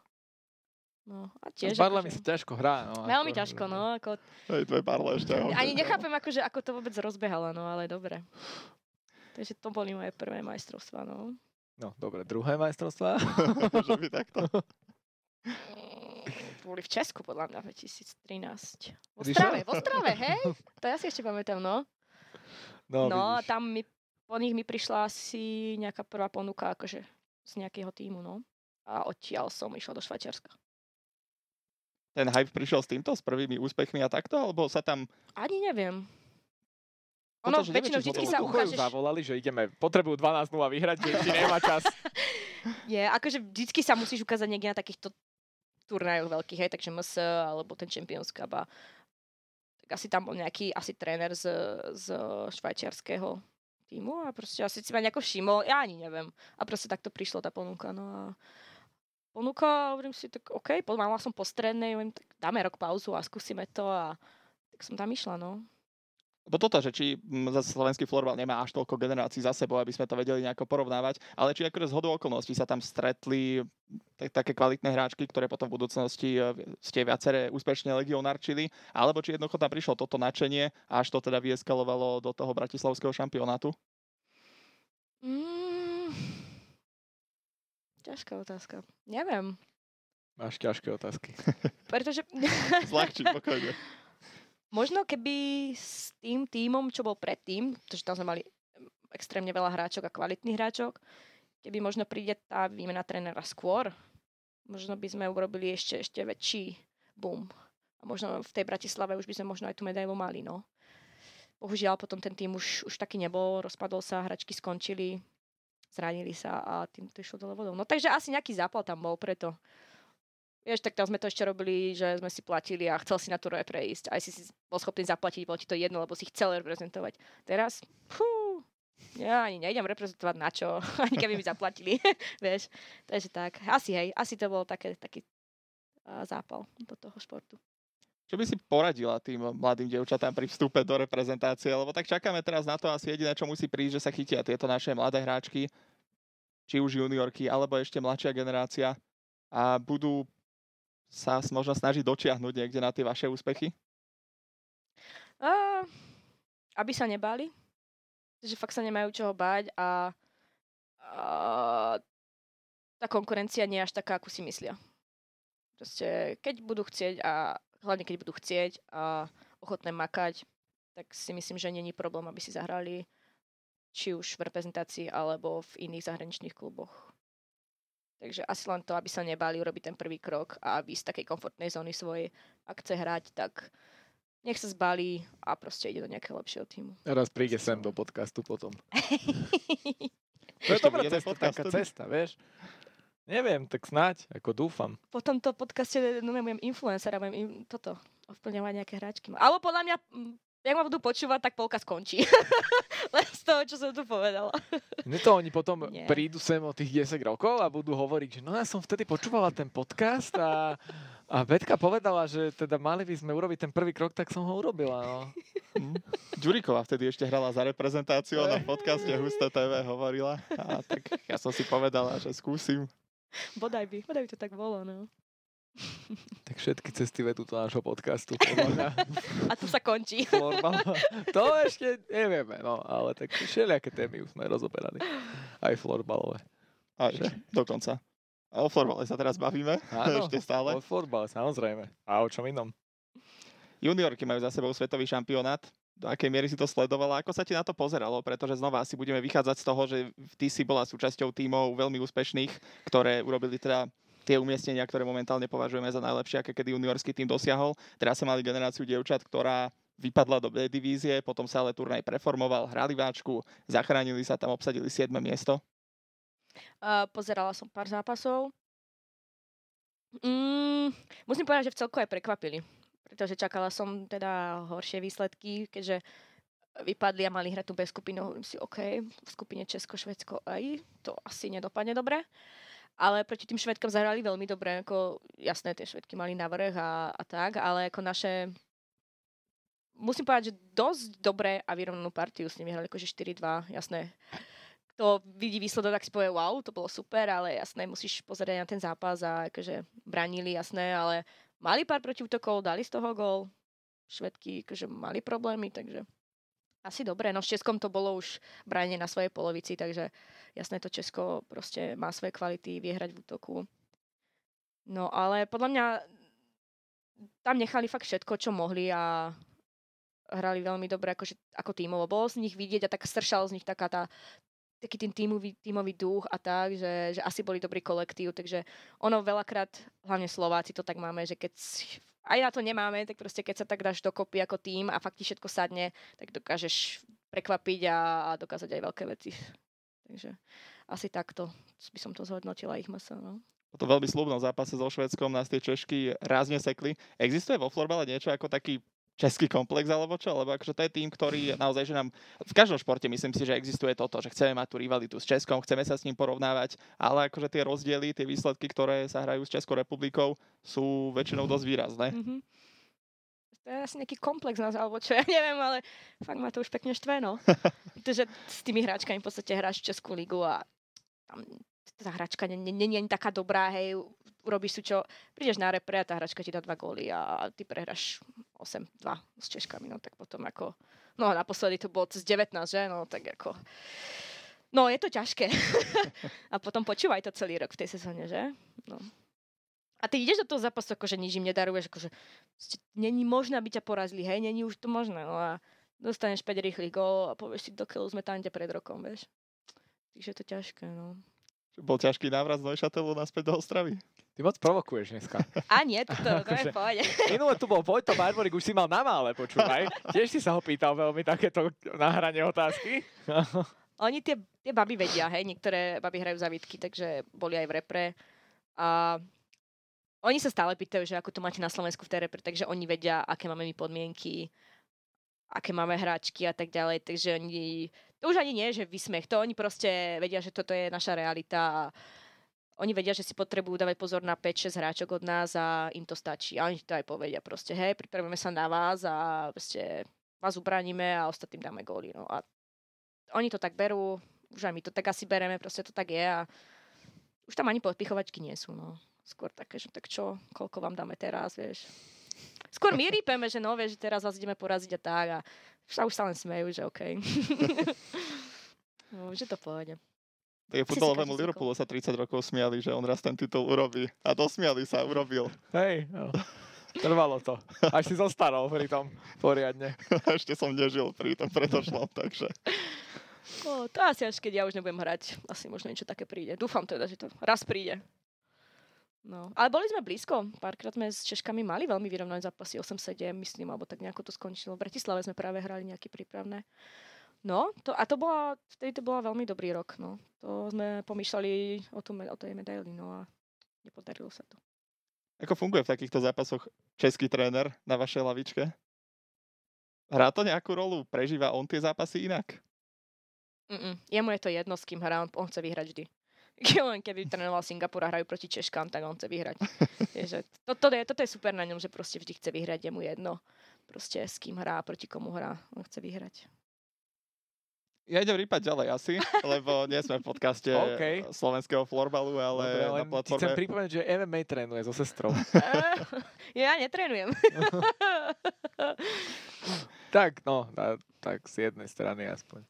No, a tiež... S barlami akože... sa ťažko hrá, no. Veľmi ako... ťažko, no. Ako... Hej, tvoje barle ešte. Ani nechápem, akože, ako to vôbec rozbehala, no, ale dobre. Takže to boli moje prvé majstrovstvá, no. No, dobre, druhé majstrovstvá? Že by takto. Mm, boli v Česku, podľa mňa, 2013. V Ostrave, v Ostrave, hej? To ja si ešte pamätám, no. No, no a tam mi, po nich mi prišla asi nejaká prvá ponuka, akože z nejakého týmu, no. A odtiaľ som išla do Švajčiarska ten hype prišiel s týmto, s prvými úspechmi a takto, alebo sa tam... Ani neviem. Ono, Toto, väčšinou vždy sa ukážeš... zavolali, že ideme, potrebujú 12 a vyhrať, že nemá čas. Je, akože vždycky sa musíš ukázať niekde na takýchto turnajoch veľkých, hej, takže MS alebo ten Champions Cup a tak asi tam bol nejaký asi tréner z, z švajčiarského týmu a proste asi si ma nejako všimol, ja ani neviem. A proste takto prišla tá ponuka, no a ponuka, hovorím si, tak OK, mala som po strednej, hovorím, tak dáme rok pauzu a skúsime to a tak som tam išla, no. Lebo toto, že či za slovenský florbal nemá až toľko generácií za sebou, aby sme to vedeli nejako porovnávať, ale či akorát z hodou okolností sa tam stretli tak, také kvalitné hráčky, ktoré potom v budúcnosti e, ste viaceré úspešne legionárčili, alebo či jednoducho tam prišlo toto nadšenie a až to teda vyeskalovalo do toho bratislavského šampionátu? Mm, ťažká otázka. Neviem. Máš ťažké otázky. Pretože... Zľahčí, pokojne. Možno keby s tým týmom, čo bol predtým, pretože tam sme mali extrémne veľa hráčok a kvalitných hráčok, keby možno príde tá výmena trénera skôr, možno by sme urobili ešte, ešte väčší boom. A možno v tej Bratislave už by sme možno aj tú medailu mali, no. Bohužiaľ potom ten tým už, už taký nebol, rozpadol sa, hračky skončili, zranili sa a tým to išlo dole vodou. No takže asi nejaký zápal tam bol preto. Vieš, tak tam sme to ešte robili, že sme si platili a chcel si na turné prejsť. Aj si si bol schopný zaplatiť, bolo ti to jedno, lebo si chcel reprezentovať. Teraz, fú, ja ani nejdem reprezentovať na čo, ani keby mi zaplatili, vieš. Takže tak, asi hej, asi to bol také, taký zápal do toho športu. Čo by si poradila tým mladým devčatám pri vstupe do reprezentácie? Lebo tak čakáme teraz na to asi jediné, čo musí prísť, že sa chytia tieto naše mladé hráčky, či už juniorky, alebo ešte mladšia generácia a budú sa možno snažiť dočiahnuť niekde na tie vaše úspechy? Uh, aby sa nebali. Že fakt sa nemajú čoho báť a uh, tá konkurencia nie je až taká, ako si myslia. Proste, keď budú chcieť a hlavne keď budú chcieť a ochotné makať, tak si myslím, že není problém, aby si zahrali či už v reprezentácii alebo v iných zahraničných kluboch. Takže asi len to, aby sa nebali urobiť ten prvý krok a aby z takej komfortnej zóny svojej, ak chce hrať, tak nech sa zbalí a proste ide do nejakého lepšieho týmu. A raz príde sem do podcastu potom. to je dobrá cesta, taká cesta, vieš. Neviem, tak snáď, ako dúfam. Po tomto podcaste no, budem influencer a budem im toto ovplňovať nejaké hráčky. Alebo podľa mňa jak ma budú počúvať, tak polka skončí. Len z toho, čo som tu povedala. Nie to oni potom Nie. prídu sem o tých 10 rokov a budú hovoriť, že no ja som vtedy počúvala ten podcast a, a Betka povedala, že teda mali by sme urobiť ten prvý krok, tak som ho urobila. No. Hm. Ďuriková vtedy ešte hrala za reprezentáciu na podcaste Husté TV hovorila. A tak ja som si povedala, že skúsim. Bodaj by, bodaj by to tak bolo, no. Tak všetky cesty vedú do nášho podcastu. A tu sa končí. To ešte nevieme, no, ale tak všelijaké témy už sme rozoberali. Aj florbalové. Aj, dokonca. A o florbale sa teraz bavíme, Áno, ešte stále. o florbale, samozrejme. A o čom inom? Juniorky majú za sebou svetový šampionát. Do akej miery si to sledovala? Ako sa ti na to pozeralo? Pretože znova asi budeme vychádzať z toho, že ty si bola súčasťou tímov veľmi úspešných, ktoré urobili teda tie umiestnenia, ktoré momentálne považujeme za najlepšie, aké kedy juniorský tým dosiahol. Teraz sa mali generáciu dievčat, ktorá vypadla do B divízie, potom sa ale turnaj preformoval, hrali váčku, zachránili sa tam, obsadili 7. miesto. Uh, pozerala som pár zápasov. Mm, musím povedať, že v celku aj prekvapili, pretože čakala som teda horšie výsledky, keďže vypadli a mali hrať tú B skupinu, hovorím si, OK, v skupine Česko, Švedsko aj, to asi nedopadne dobre. Ale proti tým švedkám zahrali veľmi dobre, ako jasné, tie švedky mali navrh a, a tak, ale ako naše musím povedať, že dosť dobré a vyrovnanú partiu s nimi hrali akože 4-2, jasné. Kto vidí výsledok, tak si povie, wow, to bolo super, ale jasné, musíš pozerať na ten zápas a akože bránili, jasné, ale mali pár protiútokov, dali z toho gol. Švedky akože mali problémy, takže asi dobre. No s Českom to bolo už branie na svojej polovici, takže Jasné, to Česko proste má svoje kvality, vie hrať v útoku. No ale podľa mňa tam nechali fakt všetko, čo mohli a hrali veľmi dobre akože, ako tímovo. Bolo z nich vidieť a tak stršal z nich taká tá, taký ten tímový, tímový duch a tak, že, že asi boli dobrý kolektív, takže ono veľakrát, hlavne Slováci to tak máme, že keď aj na to nemáme, tak proste keď sa tak dáš dokopy ako tým a fakt ti všetko sadne, tak dokážeš prekvapiť a, a dokázať aj veľké veci. Takže asi takto by som to zhodnotila ich masa. No. Po tom veľmi slúbnom zápase so Švedskom nás tie Češky rázne sekli. Existuje vo florbale niečo ako taký český komplex alebo čo? Lebo akože to je tým, ktorý naozaj, že nám v každom športe myslím si, že existuje toto, že chceme mať tú rivalitu s Českom, chceme sa s ním porovnávať, ale akože tie rozdiely, tie výsledky, ktoré sa hrajú s Českou republikou, sú väčšinou dosť výrazné. Mm-hmm. To je asi nejaký komplex nás, alebo čo, ja neviem, ale fakt ma to už pekne štve, no. Pretože s tými hráčkami v podstate hráš Českú ligu a tam tá hračka není ani taká dobrá, hej, urobíš si čo, prídeš na repre a tá hračka ti dá dva góly a ty prehráš 8-2 s Češkami, no tak potom ako, no naposledy to bolo cez 19, že, no tak ako, no je to ťažké. a potom počúvaj to celý rok v tej sezóne, že, no. A ty ideš do toho zápasu, akože nič im nedaruješ, akože není možné, aby ťa porazili, hej, není už to možné, no a dostaneš 5 rýchlych gól a povieš si, do sme tam pred rokom, vieš. Takže je to ťažké, no. Bol ťažký návrat z Neušatelu naspäť do Ostravy? Ty moc provokuješ dneska. A nie, to, to, to je v pohode. Minule tu bol Vojto Barborik, už si mal na mále, počúvaj. Tiež si sa ho pýtal veľmi takéto nahranie otázky. Oni tie, tie baby vedia, hej, niektoré baby hrajú zavitky, takže boli aj v repre. A oni sa stále pýtajú, že ako to máte na Slovensku v tej repre, takže oni vedia, aké máme my podmienky, aké máme hráčky a tak ďalej, takže oni to už ani nie že vysmech, to oni proste vedia, že toto je naša realita a oni vedia, že si potrebujú dávať pozor na 5-6 hráčok od nás a im to stačí. A oni to aj povedia proste, hej, pripravíme sa na vás a proste vás ubraníme a ostatným dáme góly. No. A oni to tak berú, už aj my to tak asi bereme, proste to tak je a už tam ani podpichovačky nie sú, no. Skôr také, že tak čo, koľko vám dáme teraz, vieš. Skôr my rýpeme, že no, vieš, že teraz vás ideme poraziť a tak a sa už sa len smejú, že OK. no, že to pôjde. Tak futbalovému Liverpoolu sa 30 rokov smiali, že on raz ten titul urobí. A dosmiali sa, urobil. Hej, no. Trvalo to. Až si zostarol pri tom poriadne. Ešte som nežil pri tom predošlom, takže... No, to asi až keď ja už nebudem hrať. Asi možno niečo také príde. Dúfam teda, že to raz príde. No, ale boli sme blízko. Párkrát sme s Češkami mali veľmi vyrovnané zápasy 8-7, myslím, alebo tak nejako to skončilo. V Bratislave sme práve hrali nejaké prípravné. No, to, a to bola, vtedy to bola veľmi dobrý rok, no. To sme pomýšľali o, tom, o tej medaili, no a nepodarilo sa to. Ako funguje v takýchto zápasoch český tréner na vašej lavičke? Hrá to nejakú rolu? Prežíva on tie zápasy inak? Mm-mm. Jemu je to jedno, s kým hrá, on, on chce vyhrať vždy. len keby trénoval Singapur a hrajú proti Češkám, tak on chce vyhrať. je, to, to je, toto je super na ňom, že proste vždy chce vyhrať, je mu jedno. Proste s kým hrá, proti komu hrá, on chce vyhrať. Ja idem rýpať ďalej asi, lebo nie sme v podcaste okay. slovenského florbalu, ale Dobre, na platforme... Chcem pripomenúť, že MMA trénuje so sestrou. ja netrénujem. tak, no, tak z jednej strany aspoň.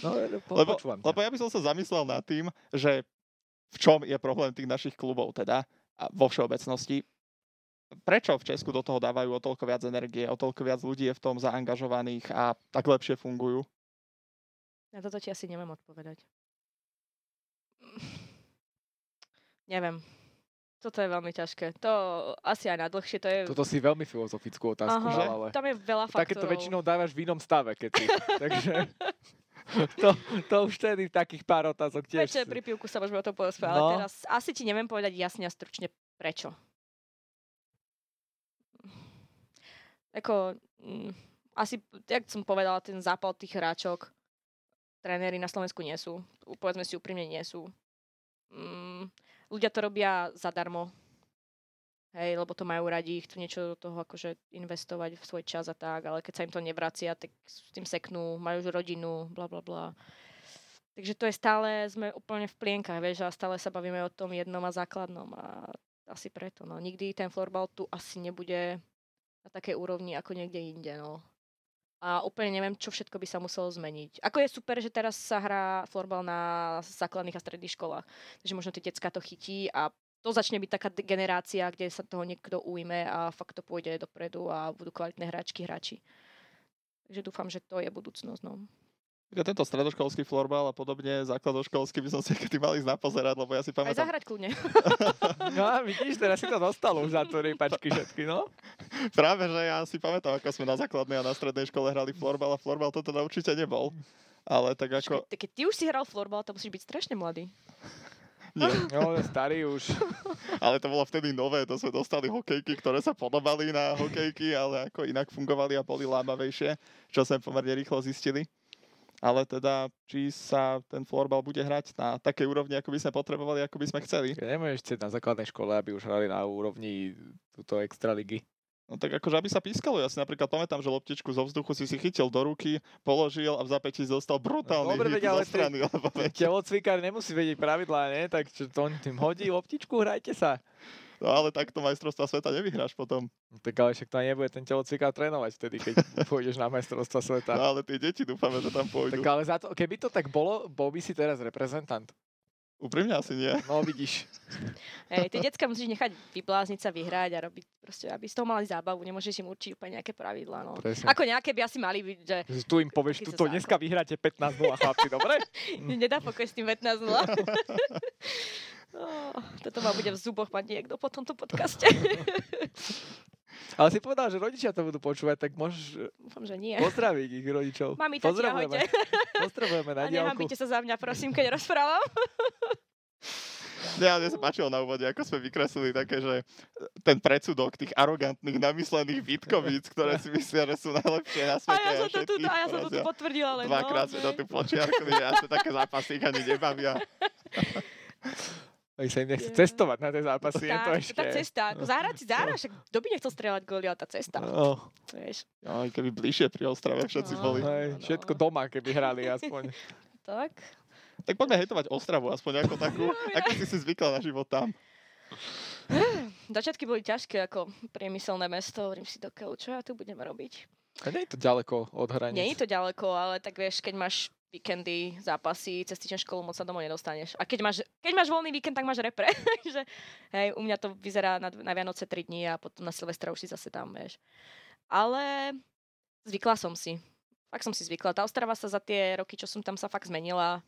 No, po, lebo, lebo ja by som sa zamyslel nad tým, že v čom je problém tých našich klubov teda a vo všeobecnosti. Prečo v Česku do toho dávajú o toľko viac energie, o toľko viac ľudí je v tom zaangažovaných a tak lepšie fungujú? Na toto ti asi neviem odpovedať. Neviem. Toto je veľmi ťažké. To asi aj na dlhšie. To je... Toto si veľmi filozofickú otázku, Aha, že? ale... Tam je veľa faktorov. Takéto väčšinou dávaš v inom stave, keď si. Takže... to, to už tedy takých pár otázok tiež. Večer pri pivku sa môžeme o tom porozprávať, no. ale teraz asi ti neviem povedať jasne a stručne prečo. Ako, mm, asi, jak som povedala, ten zápal tých hráčok, tréneri na Slovensku nie sú. Povedzme si úprimne, nie sú. Mm, ľudia to robia zadarmo, Hej, lebo to majú radi, chcú niečo do toho akože investovať v svoj čas a tak, ale keď sa im to nevracia, tak s tým seknú, majú už rodinu, bla bla bla. Takže to je stále, sme úplne v plienkach, vieš, a stále sa bavíme o tom jednom a základnom a asi preto, no. Nikdy ten florbal tu asi nebude na takej úrovni ako niekde inde, no. A úplne neviem, čo všetko by sa muselo zmeniť. Ako je super, že teraz sa hrá florbal na základných a stredných školách. Takže možno tie decka to chytí a to začne byť taká generácia, kde sa toho niekto ujme a fakt to pôjde dopredu a budú kvalitné hráčky, hráči. Takže dúfam, že to je budúcnosť. No. Tento stredoškolský florbal a podobne, základoškolský by som si kedy mal ísť napozerať, lebo ja si pamätám... Aj zahrať kľudne. no a vidíš, teraz si to dostal už za to pačky všetky, no? Práve, že ja si pamätám, ako sme na základnej a na strednej škole hrali florbal a florbal to teda určite nebol. Ale tak ako... Keď ty už si hral florbal, to musíš byť strašne mladý. Nie. No, starý už. ale to bolo vtedy nové, to sme dostali hokejky, ktoré sa podobali na hokejky, ale ako inak fungovali a boli lábavejšie, čo sme pomerne rýchlo zistili. Ale teda, či sa ten florbal bude hrať na takej úrovni, ako by sme potrebovali, ako by sme chceli. Nemôžeš chcieť na základnej škole, aby už hrali na úrovni túto extraligy. No tak akože aby sa pískalo, ja si napríklad pamätám, že loptičku zo vzduchu si si chytil do ruky, položil a v zapätí zostal brutálny no, Dobre, hit ale zo strany. Lebo... Telocvikár nemusí vedieť pravidlá, ne? Tak čo to on tým hodí loptičku, hrajte sa. No ale takto majstrovstva sveta nevyhráš potom. Tak ale však to nebude ten telocvikár trénovať vtedy, keď pôjdeš na majstrovstva sveta. No ale tie deti dúfame, že tam pôjdu. Tak ale za to, keby to tak bolo, bol by si teraz reprezentant. Úprimne asi nie. No vidíš. Hej, tie decka musíš nechať vyblázniť sa, vyhrať a robiť proste, aby z toho mali zábavu. Nemôžeš im určiť úplne nejaké pravidlá. No. Presne. Ako nejaké by asi mali byť, že... Tu im povieš, tu to dneska vyhráte 15 0 chlapci, dobre? Nedá pokoj s tým 15 0 oh, toto ma bude v zuboch mať niekto po tomto podcaste. Ale si povedal, že rodičia to budú počúvať, tak môžeš Dúfam, že nie. pozdraviť ich rodičov. Mami, tati, Pozdravujeme. Pozdravujeme na A nehambite sa za mňa, prosím, keď rozprávam. Ja, mne sa páčilo na úvode, ako sme vykreslili také, že ten predsudok tých arogantných, namyslených Vítkovíc, ktoré si myslia, že sú najlepšie na svete. A ja som to tu, a ja som to tu potvrdila len. Dvakrát no, sme to tu počiarkli, ja sa také zápasy ani nebavia. Aj sa im nechce yeah. cestovať na tie zápasy, je to ešte. Tá cesta, ako zahrať si zahrať, však kto by nechcel strieľať góly, ale tá cesta. No. Vieš. Aj keby bližšie pri Ostrave všetci no. boli. Hej, všetko doma, keby hrali aspoň. tak. Tak poďme hejtovať Ostravu, aspoň ako takú. ako si si zvykla na život tam? Začiatky boli ťažké ako priemyselné mesto, hovorím si do čo ja tu budeme robiť. A nie je to ďaleko od hraníc. Nie je to ďaleko, ale tak vieš, keď máš víkendy, zápasy, cez týždeň školu moc sa domov nedostaneš. A keď máš, keď máš voľný víkend, tak máš repre. Hej, u mňa to vyzerá na, na Vianoce 3 dní a potom na Silvestra už si zase tam, vieš. Ale zvykla som si. Fakt som si zvykla. Tá Ostrava sa za tie roky, čo som tam sa fakt zmenila.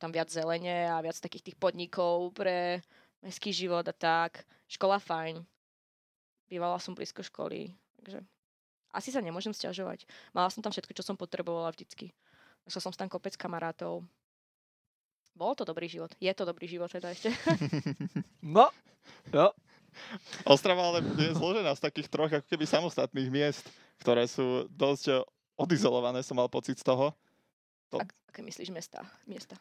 Tam viac zelene a viac takých tých podnikov pre mestský život a tak. Škola fajn. Bývala som blízko školy. Takže asi sa nemôžem stiažovať. Mala som tam všetko, čo som potrebovala vždycky. Našla som tam kopec kamarátov. Bol to dobrý život. Je to dobrý život teda ešte. no, no. Ostrava ale je zložená z takých troch ako keby samostatných miest, ktoré sú dosť odizolované, som mal pocit z toho. To... Ak, aké myslíš mesta? miesta?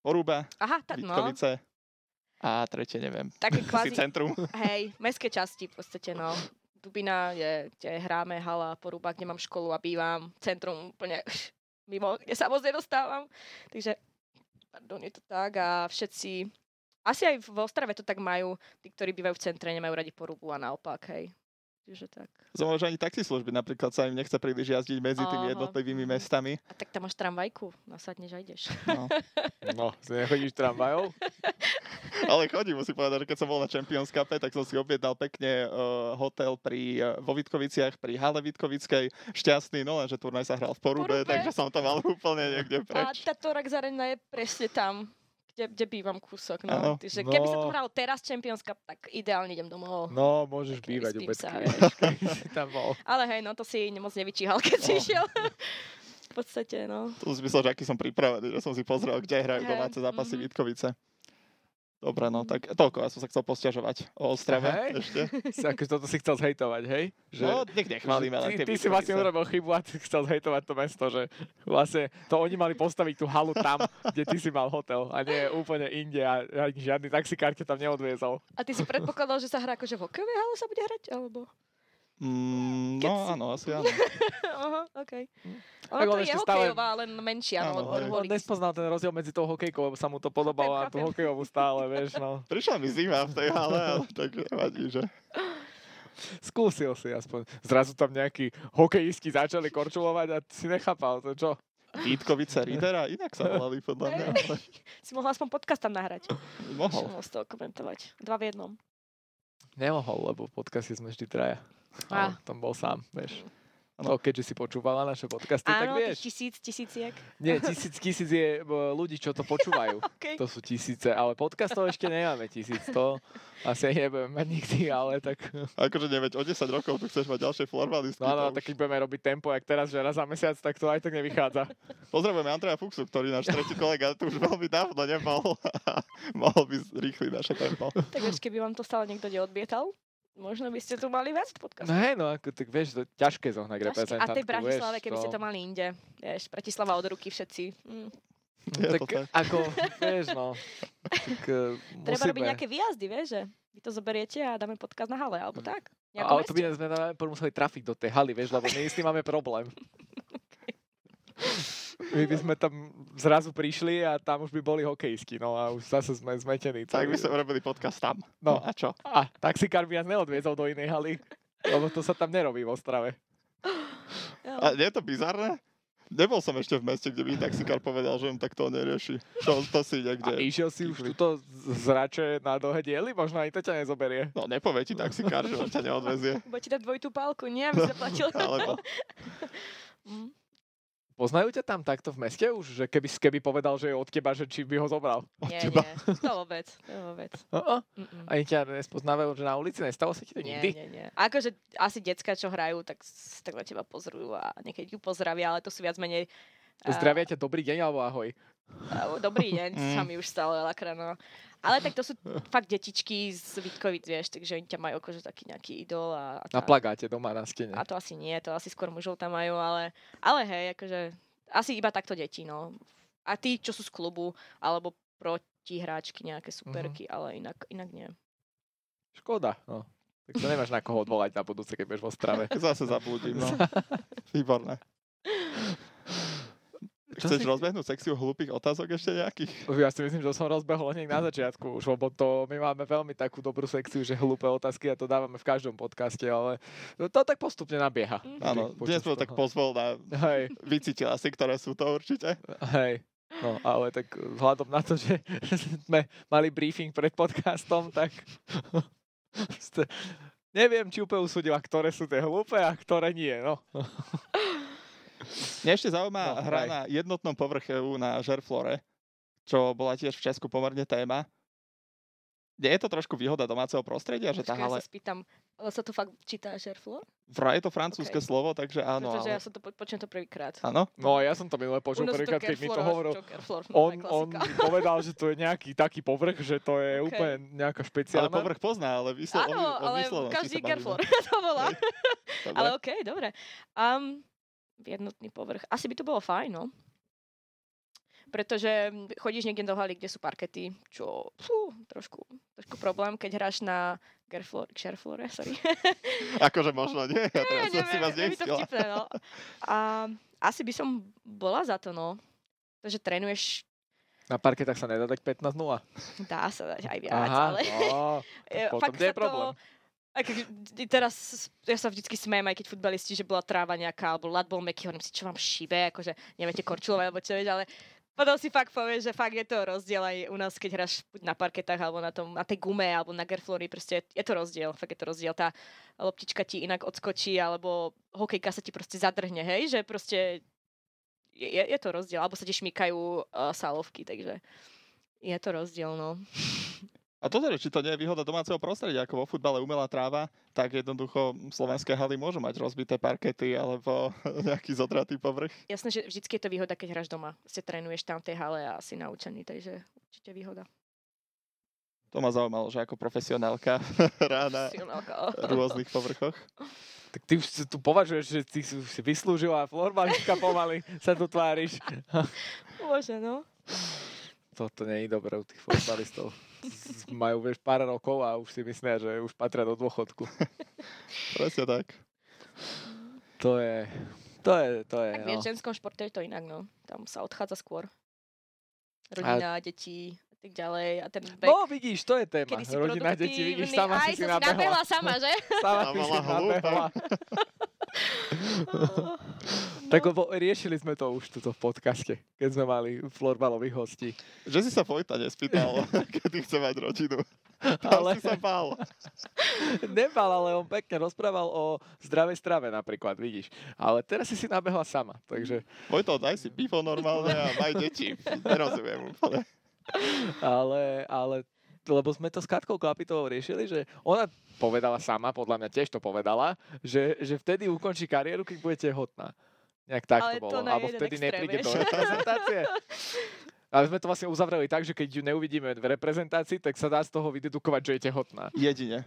Porúba, Aha, tak no. a tretie neviem. Také kvázi, centrum. Hej, mestské časti v podstate, no. Dubina je, kde hráme, hala, Porúba, kde mám školu a bývam. Centrum úplne mimo, kde sa moc nedostávam. Takže, pardon, je to tak a všetci, asi aj v Ostrave to tak majú, tí, ktorí bývajú v centre, nemajú radi porubu a naopak, hej. Čiže tak. Znamená, že ani taxislužby napríklad sa im nechce príliš jazdiť medzi tými jednotlivými mestami. A tak tam máš tramvajku, nasadneš a ideš. No, no nechodíš tramvajou? Ale chodím, musím povedať, že keď som bol na Champions Cup, tak som si objednal pekne uh, hotel pri, uh, vo Vitkoviciach, pri Hale Vitkovickej. Šťastný, no lenže turnaj sa hral v Porube, Porube, takže som to mal úplne niekde preč. A tá Torak Zarena je presne tam kde, kde bývam kúsok. No. Takže keby no. sa tu hralo teraz Champions Cup, tak ideálne idem domov. No, môžeš tak bývať vôbec. tam bol. Ale hej, no to si moc nevyčíhal, keď si išiel. v podstate, no. To si myslel, že aký som pripravený, že som si pozrel, kde hrajú domáce zápasy mm-hmm. Vítkovice. Dobre, no tak toľko, ja som sa chcel posťažovať o Ostrave hej. ešte. akože toto si chcel zhejtovať, hej? Že, no, nech nechválime Ty, ty si vlastne urobil chybu a ty chcel zhejtovať to mesto, že vlastne to oni mali postaviť tú halu tam, kde ty si mal hotel a nie úplne inde a ani žiadny taxikár tam neodviezol. A ty si predpokladal, že sa hrá akože v hokejovej hale sa bude hrať, alebo? Mm, no si... áno, asi áno. Aha, OK. Ono to je hokejová, len menšia. Áno, no, on, nespoznal ten rozdiel medzi tou hokejkou, lebo sa mu to podobalo a tú hokejovú stále, vieš, no. Prišla mi zima v tej hale, ale tak nevadí, že... Skúsil si aspoň. Zrazu tam nejakí hokejisti začali korčulovať a si nechápal, to čo? Vítkovice Ridera, inak sa volali podľa mňa. Ale... Si mohol aspoň podcast tam nahrať. Mohol. Mohol z toho komentovať. Dva v jednom. Nemohol, lebo v podcasty sme vždy traja. A. tam bol sám, vieš. No, keďže si počúvala naše podcasty, tak Áno, vieš. tých tisíc, tisíciek. Nie, tisíc, tisíc je ľudí, čo to počúvajú. Okay. To sú tisíce, ale podcastov ešte nemáme tisíc. To asi nebudeme mať nikdy, ale tak... Akože neveď, o 10 rokov tu chceš mať ďalšie florbalistky. No, no, tak keď budeme robiť tempo, jak teraz, že raz za mesiac, tak to aj tak nevychádza. Pozdravujeme Andreja Fuxu, ktorý náš tretí kolega tu už veľmi dávno a mohol by zrýchliť naše tempo. Tak keby vám to stále niekto neodbietal, možno by ste tu mali viac podcast. No hej, no ako, tak vieš, to je ťažké zohnať Ťažké. A reprezentantku, tej Bratislave, vieš, keby ste to mali inde. Vieš, Bratislava od ruky všetci. Mm. Je tak to tak. ako, vieš, no. Tak, uh, Treba robiť nejaké výjazdy, vieš, že vy to zoberiete a dáme podcast na hale, alebo tak. v nejakom Ale to by sme najprv museli trafiť do tej haly, vieš, lebo my s tým máme problém. My by sme tam zrazu prišli a tam už by boli hokejisti, no a už zase sme zmetení. Tak by sme urobili podcast tam. No. No a čo? A taxikár by nás neodviezol do inej haly, lebo to sa tam nerobí v Ostrave. A nie je to bizarné? Nebol som ešte v meste, kde by taxikár povedal, že on tak to nerieši. To, to si A niekde... išiel si už tuto zrače na dlhé diely? Možno aj to ťa nezoberie. No nepovie ti taxikár, že on ťa neodvezie. Bude ti dať dvojitú pálku, nie? Aby zaplatil. Alebo Mm. Poznajú ťa tam takto v meste už? Že keby, keby povedal, že je od teba, že či by ho zobral? Nie, teba. nie. To vôbec. To vôbec. Uh-uh. Mm-mm. Ani ťa nespoznávajú, že na ulici? Nestalo sa ti to Nie, nikdy? nie, nie. Akože asi decka, čo hrajú, tak, tak na teba pozrujú a niekedy ju pozdravia, ale to sú viac menej... a- Zdravia ťa dobrý deň alebo ahoj. Dobrý deň, Mm. sa mi už stalo veľakrát, no. Ale tak to sú fakt detičky z Vitkovic, vieš, takže oni ťa majú akože taký nejaký idol a, a Na plagáte doma na stene. A to asi nie, to asi skôr mužov tam majú, ale, ale hej, akože asi iba takto deti, no. A tí, čo sú z klubu, alebo protihráčky, nejaké superky, ale inak, inak nie. Škoda. No. Tak to nemáš na koho odvolať na budúce, keď budeš v Ostrave. zase zabudím, no. Výborné. Chceš si- rozbehnúť sekciu hlúpých otázok ešte nejakých? Ja si myslím, že som rozbehol hneď na začiatku už, lebo to my máme veľmi takú dobrú sekciu, že hlúpe otázky a to dávame v každom podcaste, ale to tak postupne nabieha. Mhm. Áno, dnes som to tak pozvol na Hej, vycítila si, ktoré sú to určite. hej. No, ale tak vzhľadom na to, že sme mali briefing pred podcastom, tak neviem, či úplne usúdila, ktoré sú tie hlúpe a ktoré nie, no. Mňa ešte zaujíma No, hra daj. na jednotnom povrche na Žerflore, čo bola tiež v Česku pomerne téma. Nie je to trošku výhoda domáceho prostredia, že tá Počkaj, ja hale... sa spýtam, ale sa to fakt čítá Žerflor? Vraj je to francúzske Okej. slovo, takže áno. Pretože ale... ja som to po, počujem to prvýkrát. Áno? No a ja som to minule počul prvýkrát, keď mi to hovoril. Kerflor, no, On, on mi povedal, že to je nejaký taký povrch, že to je Okej. úplne nejaká Ale špeciálna. povrch pozná, ale vyslo... Áno, o, o ale každý. Kerflor to volá. Ale okej, dobre. Um, jednotný povrch. Asi by to bolo fajn, no. Pretože chodíš niekde do haly, kde sú parkety, čo fú, trošku, trošku problém, keď hráš na Gerflor, Gerflore, sorry. Akože možno nie, ja teraz som si vás je mi to neistila. vtipné, no. A asi by som bola za to, no. Takže trénuješ, Na parketách sa nedá dať 15-0. dá sa dať aj viac, Aha, ale no, je- potom fakt je sa problém? To, aj keď, teraz ja sa vždycky smejem, aj keď futbalisti, že bola tráva nejaká, alebo lat bol meký, hovorím si, čo vám šibe, akože neviete korčulovať, alebo čo vieš, ale potom si fakt povieš, že fakt je to rozdiel aj u nás, keď hráš na parketách, alebo na, tom, na tej gume, alebo na Gerflori, proste je, to rozdiel, fakt je to rozdiel. Tá loptička ti inak odskočí, alebo hokejka sa ti proste zadrhne, hej, že proste je, je, to rozdiel, alebo sa ti šmykajú uh, sálovky, takže je to rozdiel, no. A toto, či to nie je výhoda domáceho prostredia, ako vo futbale umelá tráva, tak jednoducho slovenské haly môžu mať rozbité parkety alebo nejaký zodratý povrch. Jasné, že vždycky je to výhoda, keď hráš doma. Ste trénuješ tam v tej hale a si naučený, takže určite výhoda. To ma zaujímalo, že ako profesionálka hrá na Silnálka. rôznych povrchoch. Tak ty už si tu považuješ, že ty si vyslúžila florbalistka pomaly, sa tu tváriš. Bože, no. Toto nie je dobré u tých florbalistov. Majú vieš pár rokov a už si myslia, že už patria do dôchodku. Presne tak. To je... To je, to je, Tak no. v ženskom športe je to inak, no. Tam sa odchádza skôr. Rodina, deti a tak ďalej. A ten vek, No vidíš, to je téma. kedy si Rodina, deti, vidíš, sama Aj si si nabehla. nabehla sama, že? Sama si si nabehla. No. Tak lebo riešili sme to už tuto v podcaste, keď sme mali florbalových hostí. Že si sa Vojta nespýtal, kedy chce mať rodinu. ale... si sa bál. Nebal, ale on pekne rozprával o zdravej strave napríklad, vidíš. Ale teraz si si nabehla sama, takže... to, daj si pivo normálne a maj deti. Nerozumiem úplne. Ale, ale lebo sme to s Katkou Klapitovou riešili, že ona povedala sama, podľa mňa tiež to povedala, že, že vtedy ukončí kariéru, keď budete hotná. Nejak tak Ale to bolo. to Alebo vtedy nepríde do reprezentácie. Ale sme to vlastne uzavreli tak, že keď ju neuvidíme v reprezentácii, tak sa dá z toho vydedukovať, že je tehotná. Jedine.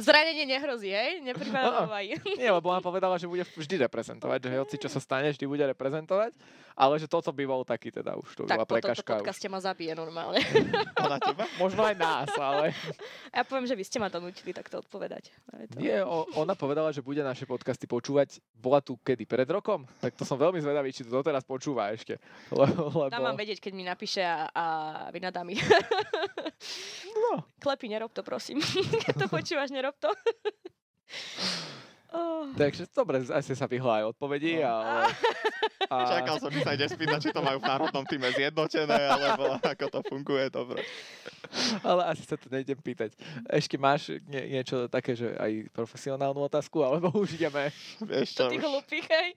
Zranenie nehrozí, hej? Nepripadá aj. Nie, lebo ona povedala, že bude vždy reprezentovať, že hoci čo sa stane, vždy bude reprezentovať, ale že toto by bol taký teda už to tak bola prekažka. Tak po podcaste ma zabije normálne. Ona teba? Možno aj nás, ale... Ja poviem, že vy ste ma to nutili takto odpovedať. To... Nie, o, ona povedala, že bude naše podcasty počúvať. Bola tu kedy? Pred rokom? Tak to som veľmi zvedavý, či to doteraz počúva ešte. Lebo Dám vám vedieť, keď mi napíše a, a vynadá mi. no. Klepy, nerob to, prosím. keď to počúvaš, nerob to. Oh. Takže dobre, asi sa vyhla aj odpovedi, no. ale... A... Čakal som, či sa ide spýtať, či to majú v národnom týme zjednotené, alebo ako to funguje, dobre. Ale asi sa to nejdem pýtať. Ešte máš nie, niečo také, že aj profesionálnu otázku, alebo už ideme? Vieš čo, to hlupých, hej?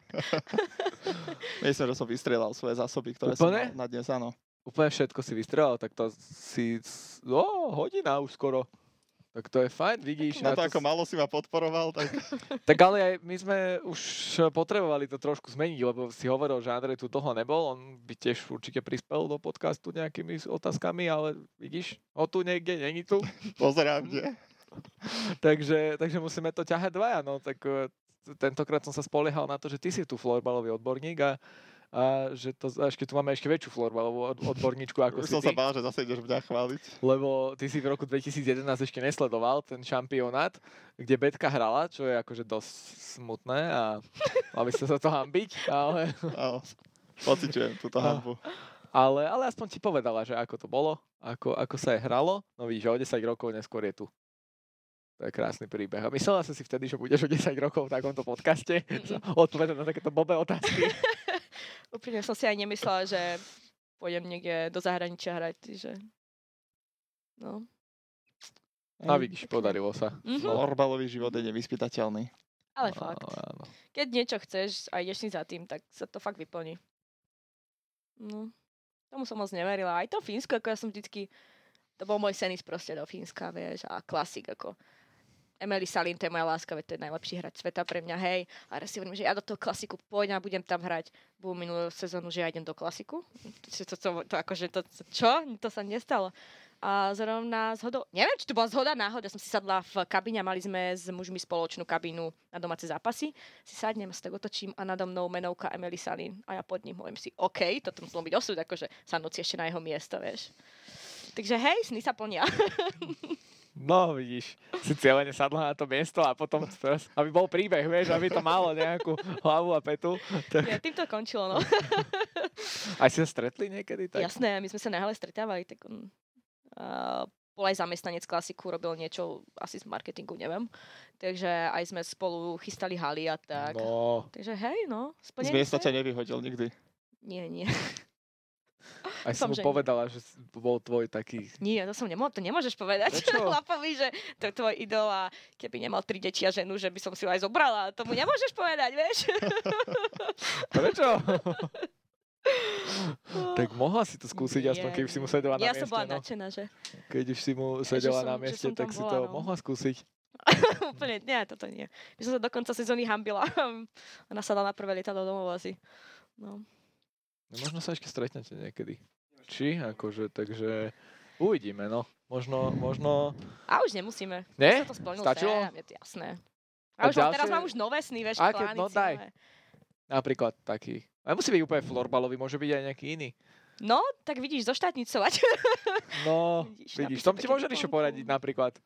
Myslím, že som vystrelal svoje zásoby, ktoré Úplne? som mal na dnes, áno. Úplne všetko si vystrelal, tak to si... O, hodina už skoro. Tak to je fajn, vidíš. Na to, ako malo si ma podporoval, tak... tak ale aj my sme už potrebovali to trošku zmeniť, lebo si hovoril, že Andrej tu toho nebol, on by tiež určite prispel do podcastu nejakými otázkami, ale vidíš, ho tu niekde, není tu. Pozerám, kde. takže, takže musíme to ťahať dvaja, no tak e, tentokrát som sa spoliehal na to, že ty si tu florbalový odborník a a že to, ešte tu máme ešte väčšiu florbalovú odborníčku ako Už si som ty. sa bál, že zase ideš mňa chváliť. Lebo ty si v roku 2011 ešte nesledoval ten šampionát, kde Betka hrala, čo je akože dosť smutné a mal by sa za to hambiť, ale... Áno, pociťujem túto hambu. Ale, ale aspoň ti povedala, že ako to bolo, ako, ako sa je hralo. No vidíš, o 10 rokov neskôr je tu. To je krásny príbeh. A myslela som si vtedy, že budeš o 10 rokov v takomto podcaste mm-hmm. odpovedať na takéto blbé otázky. Úplne som si aj nemyslela, že pôjdem niekde do zahraničia hrať, že... No. A vidíš, podarilo sa. Mm-hmm. Orbalový život je nevyspytateľný. Ale no, fakt. Áno. Keď niečo chceš a ideš si za tým, tak sa to fakt vyplní. No. Tomu som moc neverila. Aj to Fínsko, ako ja som vždycky... To bol môj senis proste do Fínska, vieš, a klasik, ako Emily Salin, to je moja láska, veď to je najlepší hráč sveta pre mňa, hej. A raz si hovorím, že ja do toho klasiku pôjdem a budem tam hrať. Bol minulú sezónu, že ja idem do klasiku. To, to, to, to, akože to, čo? To sa nestalo. A zrovna zhodou, neviem, či to bola zhoda náhoda, som si sadla v kabíne a mali sme s mužmi spoločnú kabínu na domáce zápasy. Si sadnem, sa tak otočím a nado mnou menovka Emily Salin. A ja pod ním hovorím si, OK, toto muselo byť osud, akože sa noci ešte na jeho miesto, vieš. Takže hej, sny sa plnia. No, vidíš, si cieľene sadla na to miesto a potom, aby bol príbeh, vieš, aby to malo nejakú hlavu a petu. Tak... Ja, tým to končilo, no. Aj si sa stretli niekedy? Tak? Jasné, my sme sa nahale stretávali, tak on, uh, bol aj zamestnanec klasiku, robil niečo asi z marketingu, neviem. Takže aj sme spolu chystali haly a tak. No. Takže hej, no. Z miesta ťa nevyhodil nikdy? Nie, nie. Aj som mu povedala, že bol tvoj taký... Nie, to som nemohol, to nemôžeš povedať. Lapovi, že to je tvoj idol a keby nemal tri deti a ženu, že by som si ho aj zobrala. Tomu nemôžeš povedať, vieš? Prečo? tak mohla si to skúsiť, nie, aspoň keď si mu sedela na ja mieste. Ja som bola no. nadšená, že... Keď už si mu sedela som, na mieste, tak bola, si to no. mohla skúsiť. Úplne, nie, toto nie. My som sa do konca sezóny hambila. Ona sa dala na prvé lietadlo domov asi. No. No. Možno sa ešte stretnete niekedy. Či? Akože, takže uvidíme, no. Možno, možno... A už nemusíme. Nie? Sa to splnilo Stačilo? Sem, je to jasné. A, a už ďalšie... teraz mám už nové sny, vieš, Aké? plány No daj. Napríklad taký. A musí byť úplne florbalový, môže byť aj nejaký iný. No, tak vidíš, zoštátnicovať. No, vidíš, vidíš tom ti môže niečo poradiť napríklad.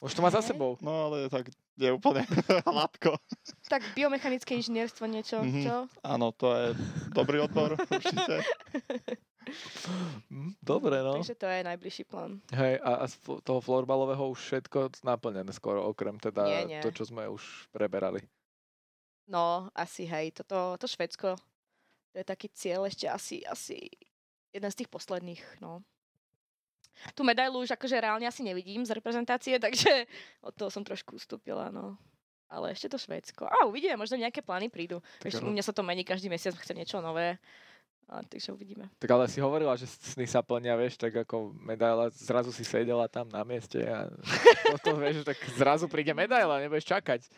Už to má za sebou. No ale tak je úplne hladko. Tak biomechanické inžinierstvo niečo, mm-hmm. čo? Áno, to je dobrý odbor, určite. Hm, dobre, no. Takže to je najbližší plán. Hej, a, a z toho florbalového už všetko naplnené skoro, okrem teda nie, nie. to, čo sme už preberali. No, asi hej, toto, to Švedsko, to je taký cieľ ešte asi, asi jeden z tých posledných, no. Tú medailu už akože reálne asi nevidím z reprezentácie, takže od toho som trošku ustúpila, no. Ale ešte to Švédsko. A uvidíme, možno nejaké plány prídu. Takže u mňa sa to mení každý mesiac, chce niečo nové. A, takže uvidíme. Tak ale si hovorila, že sny sa plnia, vieš, tak ako medaila, zrazu si sedela tam na mieste a toto, vieš, tak zrazu príde medaila, nebudeš čakať.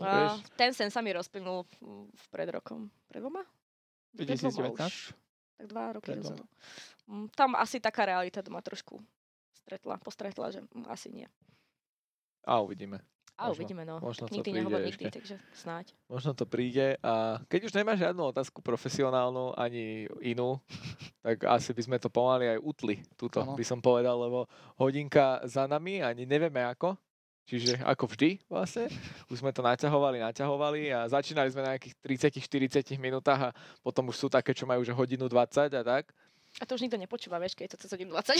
A, ten sen sa mi rozplynul v pred rokom. Pred dvoma? 2019? Tak dva roky dozadu. Mm, tam asi taká realita doma trošku stretla, postretla, že mm, asi nie. A uvidíme. A možno, uvidíme, no. Možno tak nikdy nehovor nikdy, takže snáď. Možno to príde a keď už nemáš žiadnu otázku profesionálnu ani inú, tak asi by sme to pomaly aj utli, tuto ano. by som povedal, lebo hodinka za nami, ani nevieme ako, Čiže ako vždy vlastne, už sme to naťahovali, naťahovali a začínali sme na nejakých 30-40 minútach a potom už sú také, čo majú že hodinu 20 a tak. A to už nikto nepočúva, vieš, keď je to cez hodinu 20.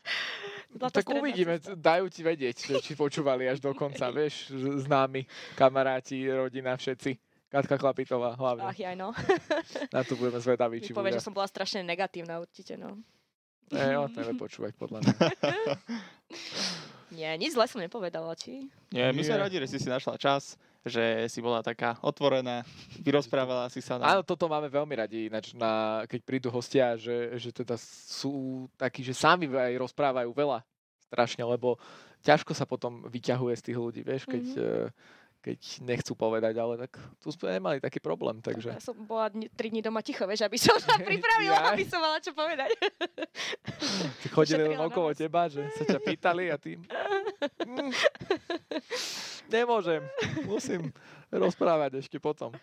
tak uvidíme, cesta. dajú ti vedieť, či počúvali až do konca, vieš, známi, kamaráti, rodina, všetci. Katka Klapitová hlavne. Ach, aj no. Na to budeme zvedaví, či bude. že som bola strašne negatívna určite, no. Ne, o to počúvať, podľa mňa. Nie, nič zle som nepovedala, či? Nie, my sme radi, že si si našla čas že si bola taká otvorená, vyrozprávala si sa. Na... Áno, toto máme veľmi radi, ináč na, keď prídu hostia, že, že teda sú takí, že sami aj rozprávajú veľa strašne, lebo ťažko sa potom vyťahuje z tých ľudí, vieš, keď, mm-hmm. Keď nechcú povedať, ale tak tu sme nemali taký problém, takže... Ja som bola 3 dní doma ticho, vieš, aby som sa pripravila, ja? aby som mala čo povedať. Ty chodili len okolo teba, že sa ťa pýtali a ty... Mm nemôžem, musím rozprávať ešte potom.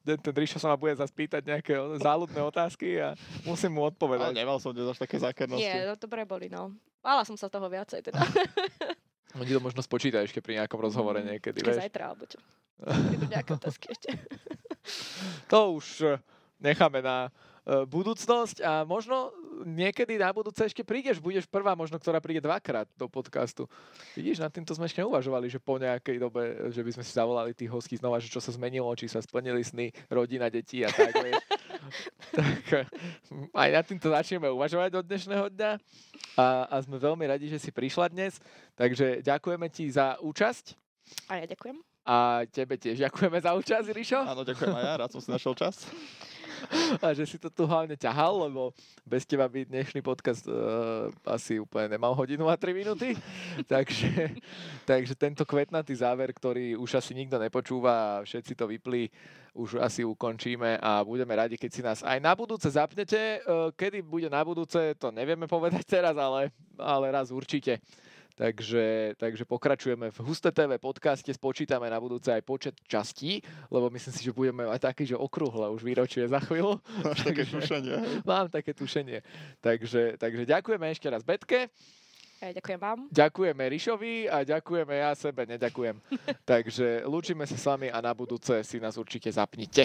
Ten, ten Ríšo sa ma bude zase pýtať nejaké záľudné otázky a musím mu odpovedať. Ale nemal som dnes až také zákernosti. Nie, to dobre boli, no. Mála som sa toho viacej teda. Oni to možno spočíta ešte pri nejakom rozhovore mm, niekedy, vieš. Zajtra, alebo čo. Prídu nejaké otázky ešte. to už eh, necháme na uh, budúcnosť a možno niekedy na budúce ešte prídeš, budeš prvá možno, ktorá príde dvakrát do podcastu. Vidíš, nad týmto sme ešte neuvažovali, že po nejakej dobe, že by sme si zavolali tých hostí znova, že čo sa zmenilo, či sa splnili sny, rodina, deti a tak, vieš. tak aj nad týmto začneme uvažovať od dnešného dňa a, a sme veľmi radi, že si prišla dnes, takže ďakujeme ti za účasť. A ja ďakujem. A tebe tiež ďakujeme za účasť, Ríšo. Áno, ďakujem aj ja, rád som si našiel čas a že si to tu hlavne ťahal, lebo bez teba by dnešný podcast uh, asi úplne nemal hodinu a 3 minúty. takže, takže tento kvetnatý záver, ktorý už asi nikto nepočúva a všetci to vyplí, už asi ukončíme a budeme radi, keď si nás aj na budúce zapnete. Uh, kedy bude na budúce, to nevieme povedať teraz, ale, ale raz určite. Takže, takže pokračujeme v Husté TV podcaste, spočítame na budúce aj počet častí, lebo myslím si, že budeme mať taký, že okrúhle už výročie za chvíľu. Máš také tušenie. Mám také tušenie. Takže, takže ďakujeme ešte raz Betke. Ja ďakujem vám. Ďakujeme Rišovi a ďakujeme ja sebe, neďakujem. takže lúčime sa s vami a na budúce si nás určite zapnite.